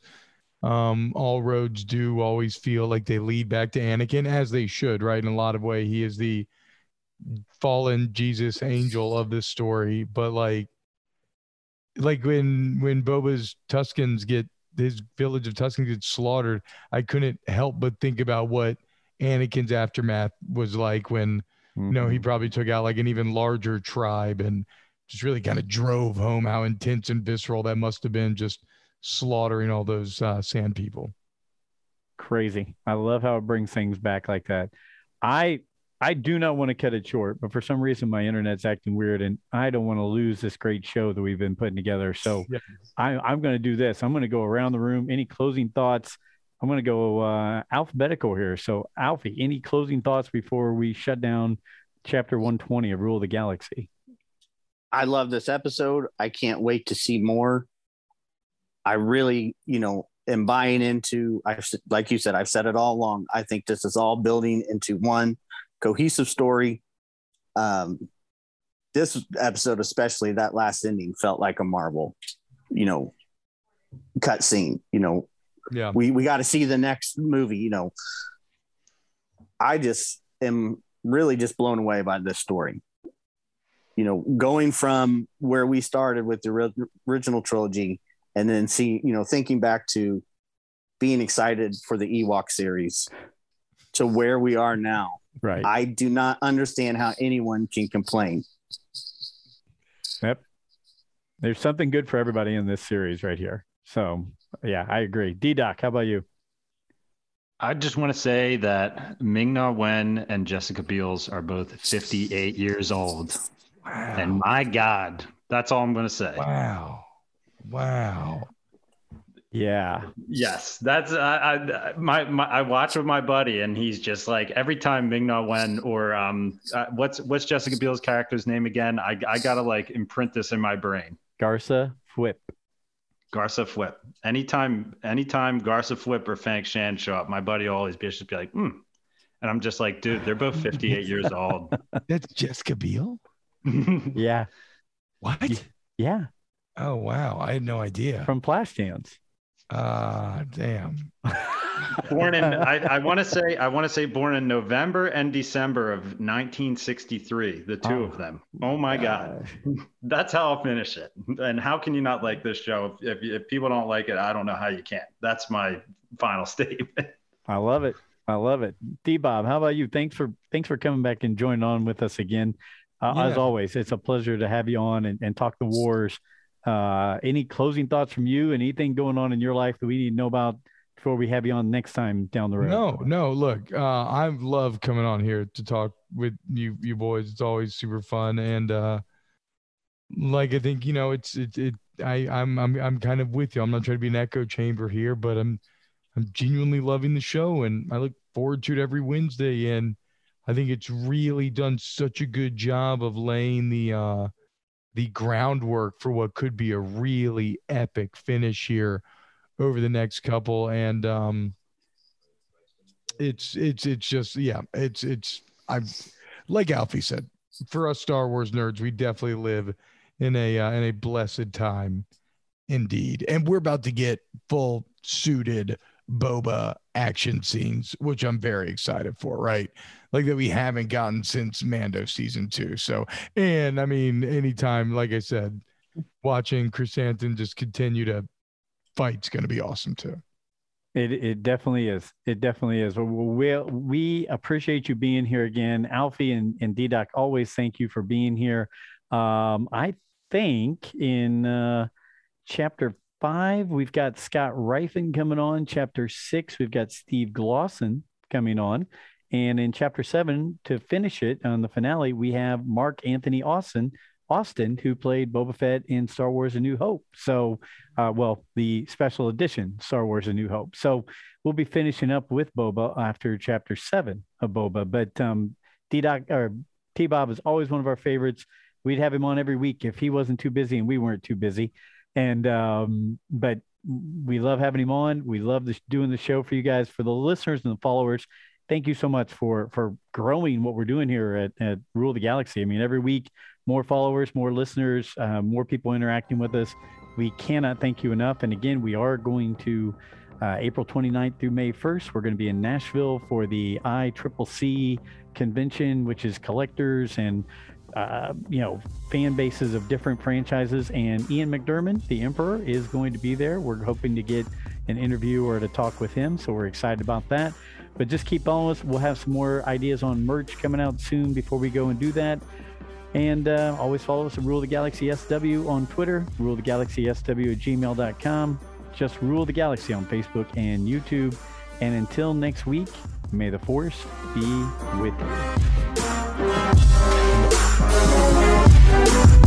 um, all roads do always feel like they lead back to Anakin, as they should, right? In a lot of way, he is the fallen Jesus angel of this story. But like, like when when Boba's Tuskens get his village of Tuskens gets slaughtered, I couldn't help but think about what Anakin's aftermath was like when Mm-hmm. You know, he probably took out like an even larger tribe and just really kind of drove home how intense and visceral that must have been just slaughtering all those uh, sand people. Crazy. I love how it brings things back like that. I I do not want to cut it short, but for some reason my internet's acting weird and I don't want to lose this great show that we've been putting together. So yes. I, I'm going to do this. I'm going to go around the room. Any closing thoughts? I'm going to go uh, alphabetical here. So, Alfie, any closing thoughts before we shut down chapter 120 of Rule of the Galaxy? I love this episode. I can't wait to see more. I really, you know, am buying into. I've like you said, I've said it all along. I think this is all building into one cohesive story. Um, this episode, especially that last ending, felt like a Marvel, you know, cut scene. You know, yeah we we got to see the next movie you know i just am really just blown away by this story you know going from where we started with the original trilogy and then see you know thinking back to being excited for the ewok series to where we are now right i do not understand how anyone can complain yep there's something good for everybody in this series right here so yeah, I agree. D Doc, how about you? I just want to say that Ming Na Wen and Jessica Biels are both 58 years old. Wow. And my God, that's all I'm going to say. wow. Wow. Yeah. Yes, that's I, I my, my I watch with my buddy, and he's just like every time Ming Na Wen or um uh, what's what's Jessica Biel's character's name again? I I gotta like imprint this in my brain. Garsa Fwip. Garsa Flip. Anytime anytime Garsa Flip or Fang Shan show up, my buddy will always be just be like, hmm. And I'm just like, dude, they're both 58 years old. That's Jessica Biel? Yeah. What? Yeah. Oh wow. I had no idea. From Flashdance. Ah, damn. born in I, I want to say I want to say born in November and December of 1963, the two Oh. of them. Oh my god. Uh, That's how I'll finish it. And how can you not like this show? If, if, if people don't like it, I don't know how you can. That's my final statement. I love it. I love it. D Bob, how about you? Thanks for thanks for coming back and joining on with us again. Uh, As always, it's a pleasure to have you on and, and talk the wars. Uh, any closing thoughts from you? Anything going on in your life that we need to know about before we have you on next time down the road? No, no. Look, uh, I love coming on here to talk with you, you boys. It's always super fun, and uh, like I think you know, it's it, it. I I'm I'm I'm kind of with you. I'm not trying to be an echo chamber here, but I'm I'm genuinely loving the show, and I look forward to it every Wednesday. And I think it's really done such a good job of laying the uh, the groundwork for what could be a really epic finish here over the next couple. And um, it's it's it's just yeah, it's it's I'm like Alfie said, for us Star Wars nerds, we definitely live in a uh, in a blessed time indeed. And we're about to get full suited boba action scenes, which I'm very excited for, right? Like that we haven't gotten since Mando season two. So, and I mean, anytime, like I said, watching Chrysanthemum just continue to fight's going to be awesome too. It it definitely is. It definitely is. Well, we we appreciate you being here again, Alfie and and DDoc. Always thank you for being here. Um, I think in uh, chapter five we've got Scott Rifen coming on. Chapter six we've got Steve Glosson coming on, and in chapter seven to finish it on the finale we have Mark Anthony Austin. Austin, who played Boba Fett in Star Wars: A New Hope. So, uh, well, the special edition Star Wars: A New Hope. So we'll be finishing up with Boba after Chapter Seven of Boba. But um, or T Bob is always one of our favorites. We'd have him on every week if he wasn't too busy and we weren't too busy. And um, but we love having him on. We love this, doing the show for you guys, for the listeners and the followers. Thank you so much for for growing what we're doing here at, at Rule the Galaxy. I mean, every week more followers, more listeners, uh, more people interacting with us. We cannot thank you enough. And again, we are going to uh, April 29th through May 1st. We're going to be in Nashville for the ICCC convention, which is collectors and uh, you know fan bases of different franchises. And Ian McDiarmid, the Emperor, is going to be there. We're hoping to get an interview or to talk with him, so we're excited about that. But just keep following us. We'll have some more ideas on merch coming out soon before we go and do that. And uh, always follow us at Rule the Galaxy SW on Twitter, Rule the Galaxy SW at gmail.com. Just Rule the Galaxy on Facebook and YouTube. And until next week, may the Force be with you. Música